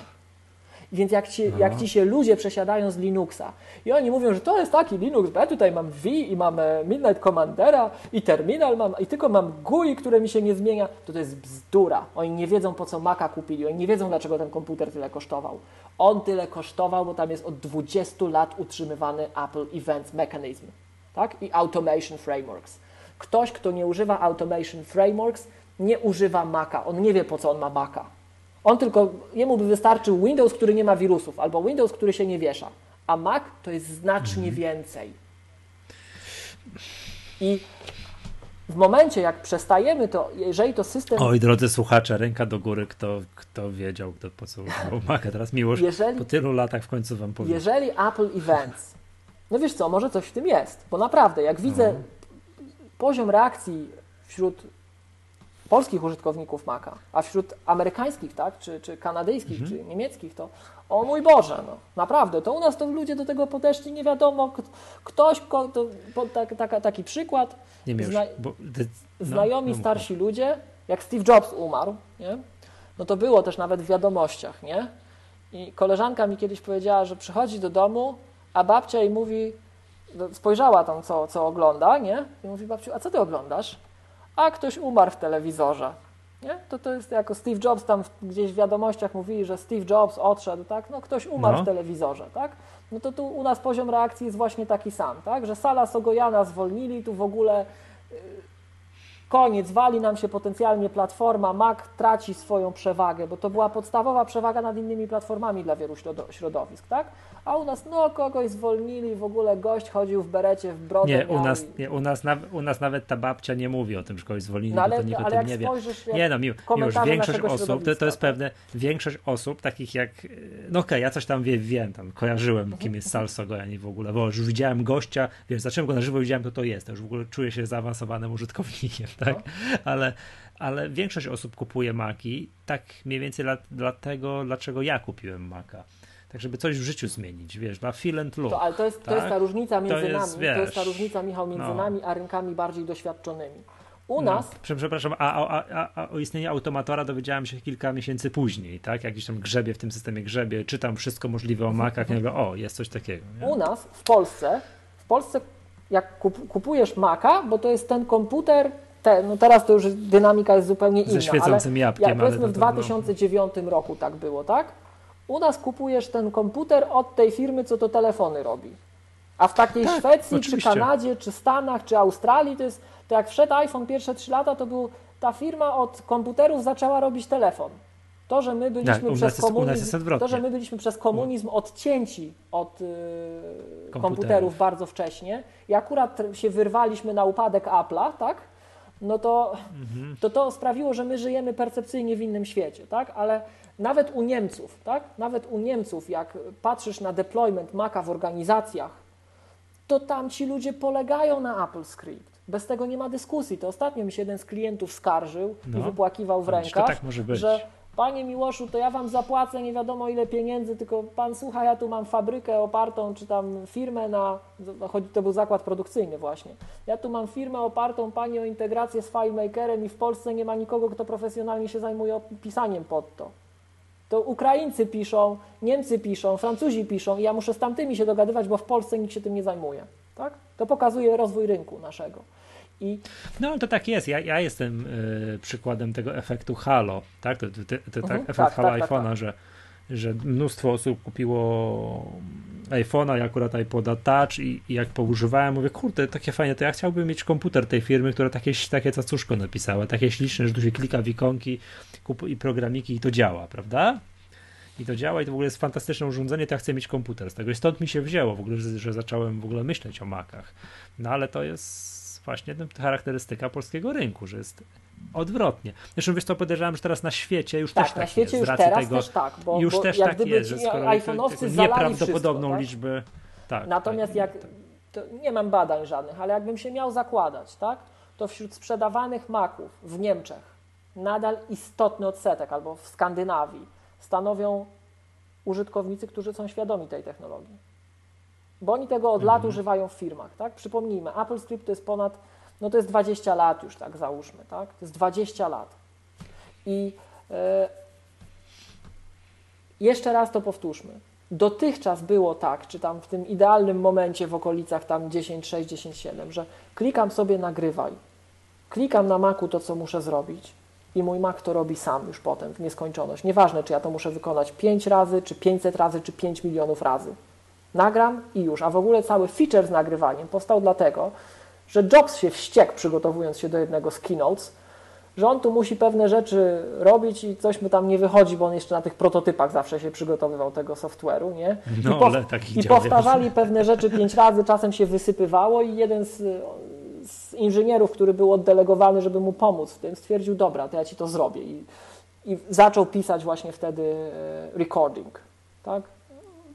Więc jak ci, jak ci się ludzie przesiadają z Linuxa i oni mówią, że to jest taki Linux, bo ja tutaj mam V i mam e, Midnight Commandera i terminal mam i tylko mam GUI, które mi się nie zmienia, to to jest bzdura. Oni nie wiedzą po co Maca kupili, oni nie wiedzą dlaczego ten komputer tyle kosztował. On tyle kosztował, bo tam jest od 20 lat utrzymywany Apple Events Mechanism tak? i Automation Frameworks. Ktoś, kto nie używa Automation Frameworks, nie używa Maca. On nie wie po co on ma Maca. On tylko, jemu by wystarczył Windows, który nie ma wirusów, albo Windows, który się nie wiesza. A Mac to jest znacznie mhm. więcej. I w momencie, jak przestajemy to, jeżeli to system... Oj, drodzy słuchacze, ręka do góry, kto, kto wiedział, kto po co używał Maca. Teraz miłość jeżeli, po tylu latach w końcu wam powiem. Jeżeli Apple Events, no wiesz co, może coś w tym jest, bo naprawdę, jak widzę no. poziom reakcji wśród polskich użytkowników Maca, a wśród amerykańskich, tak, czy, czy kanadyjskich, mhm. czy niemieckich, to o mój Boże, no, naprawdę, to u nas to ludzie do tego podeszli, nie wiadomo, ktoś, to, tak, tak, taki przykład, nie zna, bo, no, znajomi no, starsi ludzie, jak Steve Jobs umarł, nie, no to było też nawet w wiadomościach, nie, i koleżanka mi kiedyś powiedziała, że przychodzi do domu, a babcia jej mówi, spojrzała tam, co, co ogląda, nie, i mówi babciu, a co ty oglądasz? A ktoś umarł w telewizorze. Nie? To to jest jako Steve Jobs tam gdzieś w wiadomościach mówili, że Steve Jobs odszedł, tak? No ktoś umarł no. w telewizorze, tak? No to tu u nas poziom reakcji jest właśnie taki sam, tak? Że Sala Sogojana zwolnili, tu w ogóle koniec, wali nam się potencjalnie platforma, Mac traci swoją przewagę, bo to była podstawowa przewaga nad innymi platformami dla wielu środowisk, tak? A u nas, no, kogoś zwolnili, w ogóle gość chodził w berecie, w brodę. Nie, u nas, nie, u nas, u nas nawet ta babcia nie mówi o tym, że kogoś zwolnili, no, ale, bo to nikt o tym nie wie. Nie no, mi, już większość osób, to, to jest pewne, większość osób, takich jak, no okej, okay, ja coś tam wie, wiem, tam kojarzyłem, mhm. kim jest Sal Sogojani w ogóle, bo już widziałem gościa, wiesz, zacząłem go na żywo, widziałem, to to jest, już w ogóle czuję się zaawansowanym użytkownikiem, tak? No. Ale ale większość osób kupuje Maki, tak mniej więcej dlatego, dlaczego ja kupiłem Maka tak żeby coś w życiu zmienić, wiesz, ma feel and look. To, ale to jest, tak? to jest ta różnica między to jest, nami, wiesz, to jest ta różnica, Michał, między no. nami a rynkami bardziej doświadczonymi. U no. nas... Przepraszam, a, a, a, a, o istnieniu automatora dowiedziałem się kilka miesięcy później, tak? Jakiś tam grzebie w tym systemie grzebie, czytam wszystko możliwe o Macach, nie mówię, o, jest coś takiego. Nie? U nas, w Polsce, w Polsce jak kupujesz Maca, bo to jest ten komputer, te, no teraz to już dynamika jest zupełnie inna. Ze świecącym jabłkiem. Jak powiedzmy w 2009 no. roku tak było, tak? U nas kupujesz ten komputer od tej firmy, co to telefony robi. A w takiej tak, Szwecji, oczywiście. czy Kanadzie, czy Stanach, czy Australii, to jest, to jak wszedł iPhone pierwsze 3 lata, to był, ta firma od komputerów zaczęła robić telefon. To, że my byliśmy tak, przez komunizm, to, że my byliśmy przez komunizm odcięci od yy, komputerów bardzo wcześnie i akurat się wyrwaliśmy na upadek Apple'a, tak? No to, mhm. to to sprawiło, że my żyjemy percepcyjnie w innym świecie, tak? Ale nawet u Niemców, tak? Nawet u Niemców, jak patrzysz na deployment Maca w organizacjach, to tam ci ludzie polegają na AppleScript. Bez tego nie ma dyskusji. To ostatnio mi się jeden z klientów skarżył no, i wypłakiwał w rękach, tak że panie Miłoszu, to ja wam zapłacę nie wiadomo ile pieniędzy, tylko pan słucha, ja tu mam fabrykę opartą, czy tam firmę na, chodzi, to był zakład produkcyjny właśnie, ja tu mam firmę opartą, pani o integrację z FileMakerem i w Polsce nie ma nikogo, kto profesjonalnie się zajmuje pisaniem pod to. To Ukraińcy piszą, Niemcy piszą, Francuzi piszą i ja muszę z tamtymi się dogadywać, bo w Polsce nikt się tym nie zajmuje. Tak? To pokazuje rozwój rynku naszego. I... No ale to tak jest. Ja, ja jestem y, przykładem tego efektu Halo, tak? To, to, to, to mhm, efekt tak, Halo tak, tak iPhone'a, tak, że, że mnóstwo osób kupiło iPhone'a i akurat iPoda Touch i, i, jak poużywałem, mówię, kurde, takie fajne, to ja chciałbym mieć komputer tej firmy, która takie, takie cacuszko napisała, takie śliczne, że tu się klika w ikonki i programiki i to działa, prawda? I to działa i to w ogóle jest fantastyczne urządzenie, to ja chcę mieć komputer z tego. I stąd mi się wzięło w ogóle, że, że zacząłem w ogóle myśleć o Macach. No ale to jest właśnie charakterystyka polskiego rynku, że jest odwrotnie. Zresztą wiesz to podejrzewam, że teraz na świecie już tak, też tak na świecie jest. Już teraz tego, też tak, bo, już bo też tak jest, że skoro nieprawdopodobną wszystko, tak? liczbę tak, Natomiast tak, jak nie mam badań żadnych, ale jakbym się miał zakładać, tak, to wśród sprzedawanych maków w Niemczech nadal istotny odsetek albo w Skandynawii stanowią użytkownicy, którzy są świadomi tej technologii bo oni tego od lat mhm. używają w firmach, tak? Przypomnijmy, Apple Script to jest ponad, no to jest 20 lat już, tak, załóżmy, tak? To jest 20 lat. I e, jeszcze raz to powtórzmy. Dotychczas było tak, czy tam w tym idealnym momencie w okolicach tam 10.6, 10.7, że klikam sobie nagrywaj, klikam na Macu to, co muszę zrobić i mój Mac to robi sam już potem w nieskończoność. Nieważne, czy ja to muszę wykonać 5 razy, czy 500 razy, czy 5 milionów razy. Nagram i już. A w ogóle cały feature z nagrywaniem powstał dlatego, że Jobs się wściekł przygotowując się do jednego z keynotes, że on tu musi pewne rzeczy robić i coś mu tam nie wychodzi, bo on jeszcze na tych prototypach zawsze się przygotowywał tego software'u, nie? No, I, pow i powtarzali pewne rzeczy pięć razy, czasem się wysypywało i jeden z, z, inżynierów, który był oddelegowany, żeby mu pomóc w tym, stwierdził, dobra, to ja ci to zrobię. I, i zaczął pisać właśnie wtedy e, recording, tak?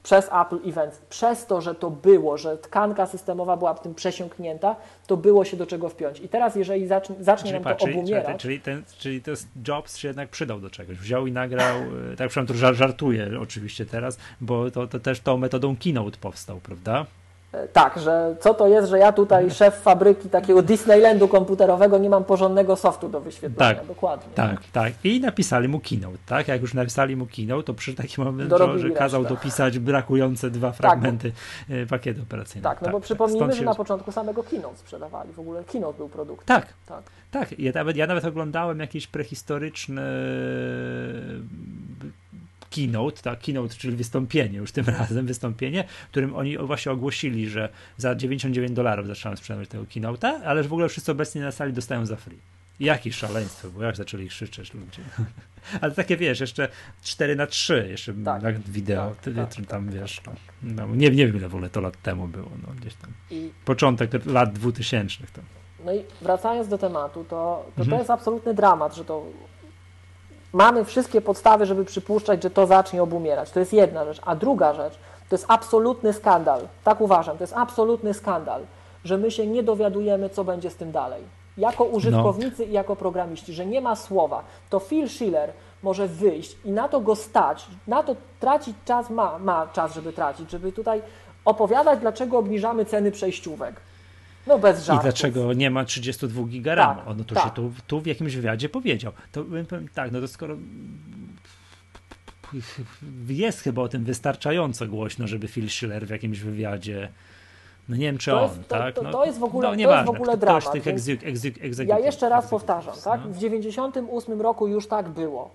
Przez Apple Events, przez to, że to było, że tkanka systemowa była w tym przesiąknięta, to było się do czego wpiąć. I teraz, jeżeli zacznie, zacznie nam to czyli, obumierać... Czyli, ten, czyli to jest Jobs się jednak przydał do czegoś. Wziął i nagrał, e, tak przynajmniej to żartuję oczywiście teraz, bo to, to też tą metodą Keynote powstał, prawda? Tak, że co to jest, że ja tutaj, szef fabryki takiego Disneylandu komputerowego, nie mam porządnego softu do wyświetlania. Tak, dokładnie. Tak, tak. I napisali mu keynote, tak? Jak już napisali mu keynote, to przy takim momencie, że, że kazał dopisać brakujące dwa tak, fragmenty tak, pakietu operacyjnego. Tak, no tak, bo tak. przypomnijmy, że na początku samego keynote sprzedawali. W ogóle keynote był produktem. Tak, tak. Tak, ja nawet, ja nawet oglądałem jakieś prehistoryczne keynote, tak, keynote, czyli wystąpienie, już tym razem wystąpienie, w którym oni właśnie ogłosili, że za 99 dolarów zaczynamy sprzedawać tego keynote'a, ale że w ogóle wszyscy obecni na sali dostają za free. Jakieś szaleństwo, bo jak zaczęli krzyczeć ludzie. Ale takie wiesz, jeszcze 4 na 3 jeszcze tak, na wideo, tak, tak, tak, tam wiesz, tak, no, nie, nie wiem ile w ogóle to lat temu było, no, gdzieś tam. I... Początek lat 2000 tam. No i wracając do tematu, to, to, mhm. to jest absolutny dramat, że to mamy wszystkie podstawy, żeby przypuszczać, że to zacznie obumierać. To jest jedna rzecz. A druga rzecz, to jest absolutny skandal. Tak uważam, to jest absolutny skandal, że my się nie dowiadujemy, co będzie z tym dalej. Jako użytkownicy no. i jako programiści, że nie ma słowa. To Phil Schiller może wyjść i na to go stać, na to tracić czas, ma, ma czas, żeby tracić, żeby tutaj opowiadać, dlaczego obniżamy ceny przejściówek. No bez żartów. I dlaczego nie ma 32 giga RAM? Tak, no to tak. się tu, tu w jakimś wywiadzie powiedział. To tak, no to skoro jest chyba o tym wystarczająco głośno, żeby Phil Schiller w jakimś wywiadzie no nie wiem, czy to on, jest, tak? To, no, to, jest w ogóle, no, to jest w ogóle dramat. tych egzy, egzy, ja jeszcze raz powtarzam, tak? W 98 roku już tak było,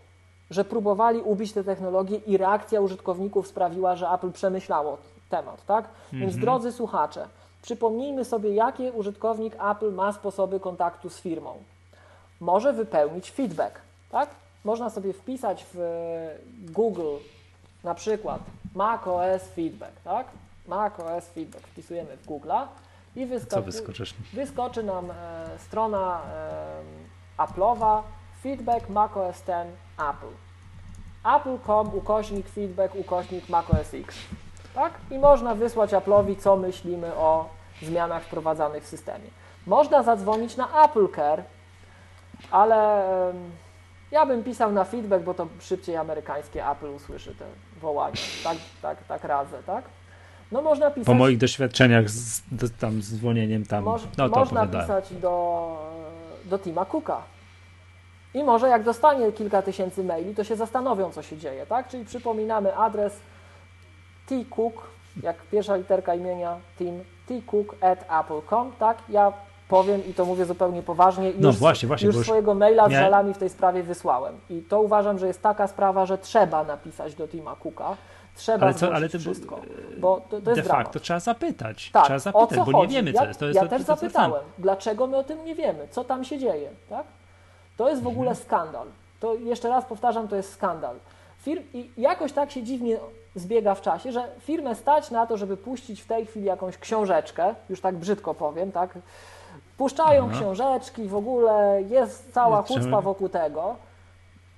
że próbowali ubić te technologie i reakcja użytkowników sprawiła, że Apple przemyślało temat, tak? Więc mm -hmm. drodzy słuchacze, Przypomnijmy sobie, jakie użytkownik Apple ma sposoby kontaktu z firmą. Może wypełnić feedback, tak? Można sobie wpisać w Google na przykład macOS feedback, tak? macOS feedback wpisujemy w Google'a i wyskoczy nam e, strona e, Apple'owa feedback macOS 10 Apple. Apple.com ukośnik feedback ukośnik macOS X tak? I można wysłać Apple'owi, co myślimy o zmianach wprowadzanych w systemie. Można zadzwonić na Apple Care, ale Ja bym pisał na feedback, bo to szybciej amerykańskie Apple usłyszy te wołania. Tak, tak, tak radzę, tak? No można pisać... Po moich doświadczeniach z, z tam z dzwonieniem tam, moż, no Można pisać do, do Tima Cooka. I może jak dostanie kilka tysięcy maili, to się zastanowią, co się dzieje, tak? Czyli przypominamy adres tcook, jak pierwsza literka imienia Tim, tcook at apple.com, tak? Ja powiem i to mówię zupełnie poważnie. No już, właśnie, właśnie. Już swojego maila z żalami w tej sprawie wysłałem. I to uważam, że jest taka sprawa, że trzeba napisać do Tima Cooka. Trzeba ale co, ale to, wszystko, bo to, to jest De facto trzeba zapytać. Tak, trzeba zapytać, bo chodzi? nie wiemy, co ja, jest. To jest ja to, też to, zapytałem, dlaczego my o tym nie wiemy, co tam się dzieje, tak? To jest w ogóle mhm. skandal. To jeszcze raz powtarzam, to jest skandal. Firm, I jakoś tak się dziwnie zbiega w czasie, że firmę stać na to, żeby puścić w tej chwili jakąś książeczkę, już tak brzydko powiem, tak? Puszczają Aha. książeczki, w ogóle jest cała chucpa wokół tego.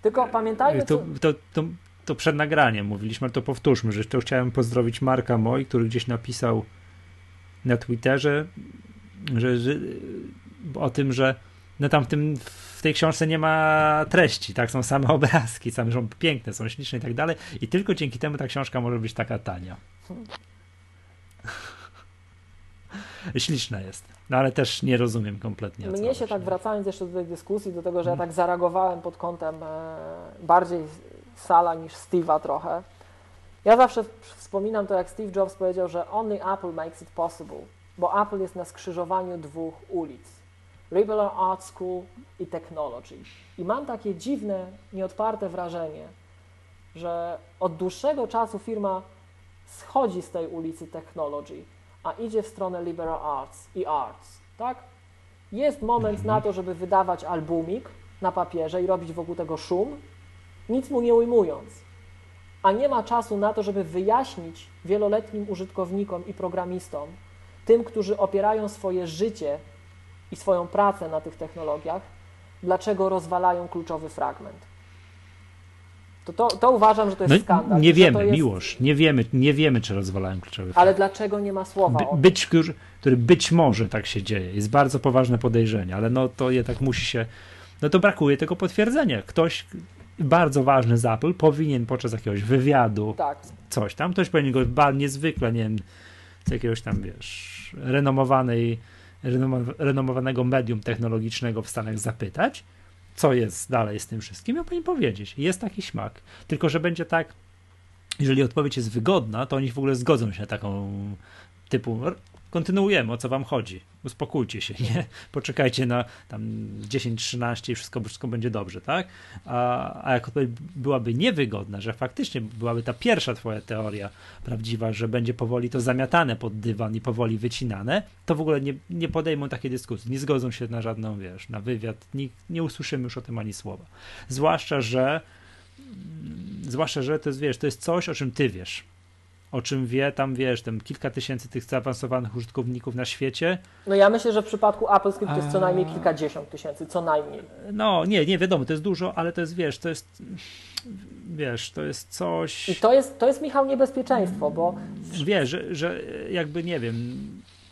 Tylko pamiętajmy... To, to, to, to przed nagraniem mówiliśmy, ale to powtórzmy, że to chciałem pozdrowić Marka Moj, który gdzieś napisał na Twitterze, że, że o tym, że no tam w, tej książce nie ma treści, tak? Są same obrazki, same są piękne, są śliczne i tak dalej. I tylko dzięki temu ta książka może być taka tania. Śliczna jest, no ale też nie rozumiem kompletnie. Mnie się tak wracając jeszcze do tej dyskusji, do tego, że ja tak zareagowałem pod kątem e, bardziej Sala niż Steve'a trochę. Ja zawsze wspominam to, jak Steve Jobs powiedział, że only Apple makes it possible, bo Apple jest na skrzyżowaniu dwóch ulic. Liberal Art School i Technology. I mam takie dziwne, nieodparte wrażenie, że od dłuższego czasu firma schodzi z tej ulicy Technology, a idzie w stronę Liberal Arts i Arts, tak? Jest moment na to, żeby wydawać albumik na papierze i robić wokół tego szum, nic mu nie ujmując, a nie ma czasu na to, żeby wyjaśnić wieloletnim użytkownikom i programistom, tym, którzy opierają swoje życie i swoją pracę na tych technologiach, dlaczego rozwalają kluczowy fragment. To, to, to uważam, że to jest no, skandal. Nie wiemy, jest... Miłosz, nie wiemy, nie wiemy, czy rozwalają kluczowy fragment. Ale dlaczego nie ma słowa By? Być, który być może tak się dzieje. Jest bardzo poważne podejrzenie, ale no to jednak musi się no to brakuje tego potwierdzenia. Ktoś bardzo ważny z Apple powinien podczas jakiegoś wywiadu tak. coś tam, ktoś powinien go niezwykle, nie wiem, z jakiegoś tam, wiesz, renomowanej, renomowanego medium technologicznego w Stanach zapytać, co jest dalej z tym wszystkim, ja powinien powiedzieć. Jest taki śmak. Tylko, że będzie tak, jeżeli odpowiedź jest wygodna, to oni w ogóle zgodzą się na taką typu kontynuujemy, o co wam chodzi. Uspokójcie się, nie? Poczekajcie na tam 10-13 i wszystko, wszystko będzie dobrze, tak? A, a jak odpowiedź byłaby niewygodna, że faktycznie byłaby ta pierwsza twoja teoria prawdziwa, że będzie powoli to zamiatane pod dywan i powoli wycinane, to w ogóle nie, nie podejmą takiej dyskusji, nie zgodzą się na żadną, wiesz, na wywiad, nie, nie usłyszymy już o tym ani słowa. Zwłaszcza, że zwłaszcza, że to jest, wiesz, to jest coś, o czym ty wiesz o czym wie tam, wiesz, tam kilka tysięcy tych zaawansowanych użytkowników na świecie. No ja myślę, że w przypadku Apple Script to jest co najmniej kilkadziesiąt tysięcy, co najmniej. No nie, nie wiadomo, to jest dużo, ale to jest, wiesz, to jest, wiesz, to jest coś... I to jest, to jest Michał, niebezpieczeństwo, bo... Wiesz, że, że jakby, nie wiem,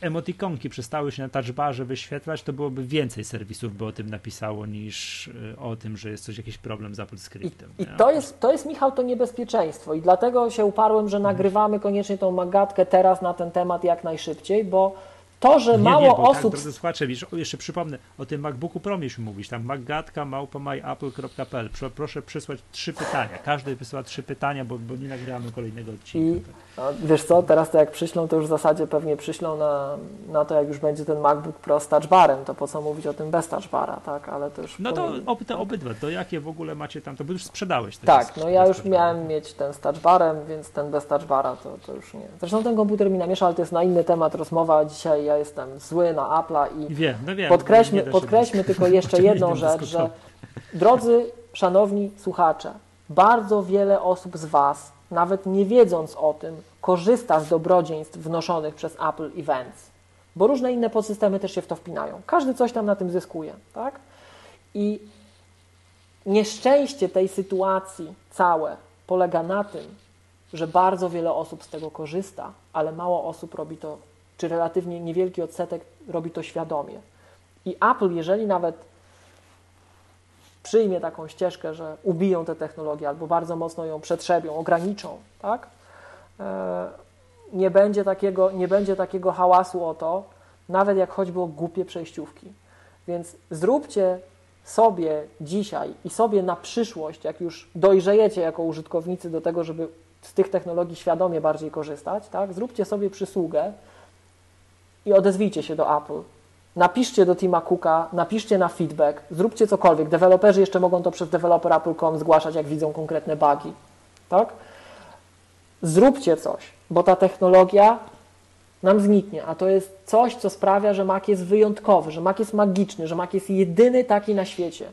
emotikonki przestały się na touchbarze wyświetlać, to byłoby więcej serwisów by o tym napisało niż y, o tym, że jest coś jakiś problem z AppleScriptem. I, i to, jest, to jest, Michał, to niebezpieczeństwo i dlatego się uparłem, że nagrywamy koniecznie tą magatkę teraz na ten temat jak najszybciej, bo to, że nie, mało nie, bo osób. Tak, drodzy słuchacze, wiesz, jeszcze przypomnę, o tym MacBooku Pro mieliśmy mówić, tam magatka małpomyapple.pl. Proszę przysłać trzy pytania. Każdy wysyła trzy pytania, bo, bo nie nagramy kolejnego odcinka. I, wiesz co, teraz to jak przyślą, to już w zasadzie pewnie przyślą na, na to, jak już będzie ten MacBook Pro z touchbarem, to po co mówić o tym bez touchbara, tak? Ale to już. No to ob, te obydwa, to jakie w ogóle macie tam, to by już sprzedałeś. Tak, no ja już miałem mieć ten z touchbarem, więc ten bez touchbara to, to już nie. Zresztą ten komputer mi namiesza, ale to jest na inny temat rozmowa. Dzisiaj ja jestem zły na Apple'a i wiem, no wiem, podkreślmy, podkreślmy tylko jeszcze jedną rzecz, że drodzy, szanowni słuchacze, bardzo wiele osób z Was, nawet nie wiedząc o tym, korzysta z dobrodziejstw wnoszonych przez Apple Events, bo różne inne podsystemy też się w to wpinają. Każdy coś tam na tym zyskuje, tak? I nieszczęście tej sytuacji całe polega na tym, że bardzo wiele osób z tego korzysta, ale mało osób robi to czy relatywnie niewielki odsetek robi to świadomie. I Apple, jeżeli nawet przyjmie taką ścieżkę, że ubiją tę technologię albo bardzo mocno ją przetrzebią, ograniczą, tak? E, nie będzie takiego, nie będzie takiego hałasu o to, nawet jak choćby o głupie przejściówki. Więc zróbcie sobie dzisiaj i sobie na przyszłość, jak już dojrzejecie jako użytkownicy do tego, żeby z tych technologii świadomie bardziej korzystać, tak? zróbcie sobie przysługę i odezwijcie się do Apple. Napiszcie do Tima Cooka, napiszcie na feedback, zróbcie cokolwiek. Deweloperzy jeszcze mogą to przez developer.apple.com zgłaszać, jak widzą konkretne bugi. Tak? Zróbcie coś, bo ta technologia nam zniknie, a to jest coś, co sprawia, że Mac jest wyjątkowy, że Mac jest magiczny, że Mac jest jedyny taki na świecie.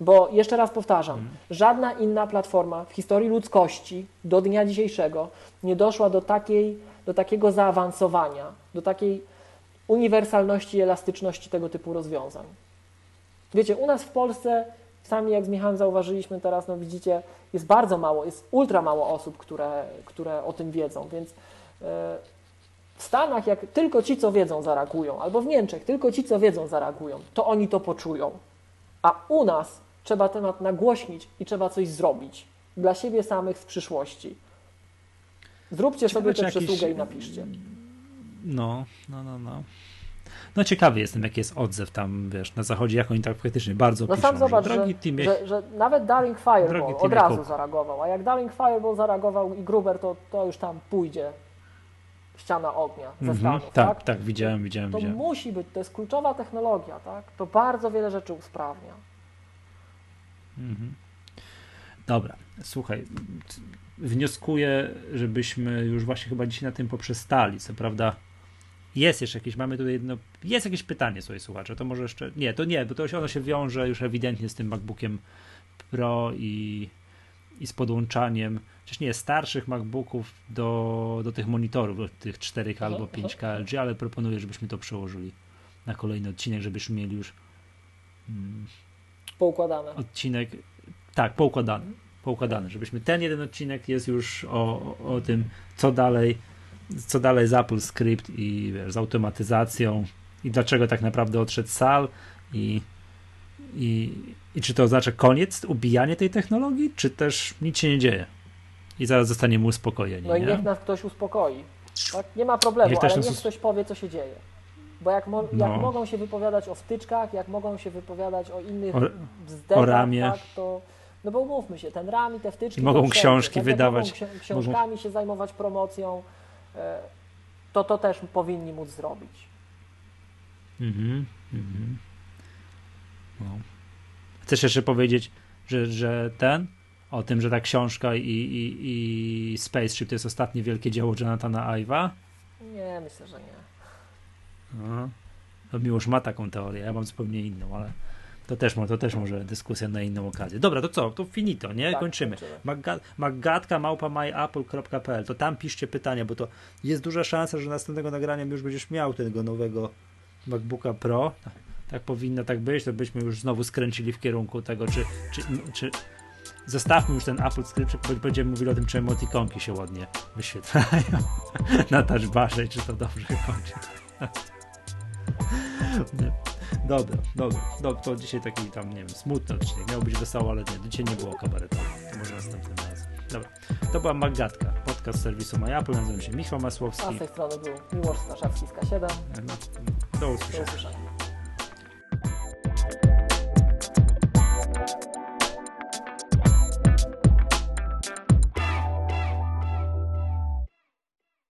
Bo jeszcze raz powtarzam, żadna inna platforma w historii ludzkości do dnia dzisiejszego nie doszła do, takiej, do takiego zaawansowania, do takiej uniwersalności i elastyczności tego typu rozwiązań. Wiecie, u nas w Polsce, sami jak z Michałem zauważyliśmy teraz, no widzicie, jest bardzo mało, jest ultra mało osób, które, które o tym wiedzą, więc e, w Stanach, jak tylko ci, co wiedzą, zareagują, albo w Niemczech, tylko ci, co wiedzą, zareagują, to oni to poczują. A u nas trzeba temat nagłośnić i trzeba coś zrobić dla siebie samych w przyszłości. Zróbcie Ciekawe, sobie tę czy jakiś- przysługę i napiszcie. No, no, no, no. No ciekawy jestem, jaki jest odzew tam, wiesz, na zachodzie, jak oni tak faktycznie bardzo No piszą, sam zobacz, że że, teamie, że, że nawet Daring Fireball od razu Cook. zareagował, a jak Daring Fireball zareagował i Gruber, to, to już tam pójdzie ściana ognia ze mhm, Stanów, tak, tak? tak, widziałem, widziałem, To widziałem. musi być, to jest kluczowa technologia, tak? To bardzo wiele rzeczy usprawnia. Mhm. Dobra, słuchaj, wnioskuję, żebyśmy już właśnie chyba dzisiaj na tym poprzestali. Co prawda jest jeszcze jakieś, mamy tutaj jedno, jest jakieś pytanie, słuchaj słuchacze, to może jeszcze, nie, to nie, bo to się- ono się wiąże już ewidentnie z tym MacBookiem Pro i, i z podłączaniem, przecież nie, starszych MacBooków do, do tych monitorów, do tych 4K Mhm, albo 5K LG, ale proponuję, żebyśmy to przełożyli na kolejny odcinek, żebyśmy mieli już mm, Poukładane. odcinek, tak, poukładany, poukładany, żebyśmy ten jeden odcinek jest już o, o, o tym, co dalej, co dalej z Apple Script i wiesz, z automatyzacją i dlaczego tak naprawdę odszedł Sal i, i, i czy to oznacza koniec, ubijanie tej technologii, czy też nic się nie dzieje i zaraz zostaniemy uspokojeni, No i nie? niech nas ktoś uspokoi. Tak? Nie ma problemu, Niech ale niech us- ktoś powie, co się dzieje. Bo jak, mo- No. jak mogą się wypowiadać o wtyczkach, jak mogą się wypowiadać o innych O- bzdetach, o ramie. tak, to... No bo umówmy się, ten ram i te wtyczki... I mogą to wszędzie, książki tak wydawać, Mogą ksi- książkami się zajmować promocją, to to też powinni móc zrobić. Mhm, mhm. No. Chcesz jeszcze powiedzieć, że, że ten, o tym, że ta książka i, i, i Spaceship to jest ostatnie wielkie dzieło Jonathana Ive'a? Nie, myślę, że nie. No. No, Miłosz ma taką teorię, ja mam zupełnie inną, ale to też, to też może dyskusja na inną okazję. Dobra, to co? To finito, nie? Tak, Kończymy. Magga- Maggatka małpa myapple.pl to tam piszcie pytania, bo to jest duża szansa, że następnego nagrania już będziesz miał tego nowego MacBooka Pro. Tak powinno tak być, to byśmy już znowu skręcili w kierunku tego, czy, czy, czy zostawmy już ten Apple Script, bo będziemy mówili o tym, czy emotikonki się ładnie wyświetlają na touchbarze czy to dobrze kończy. Dobra, dobra, dobra, to dzisiaj taki tam, nie wiem, smutny odcinek. Miał być wesoło, ale nie, dzisiaj nie było kabaretowo. To może następnym razem. Dobra, to była Maggatka, podcast serwisu MyApple. Nazywam się Michał A Masłowski. z tej strony był Miłosz Staszewski z K7. No, Do Do usłyszenia. usłyszenia.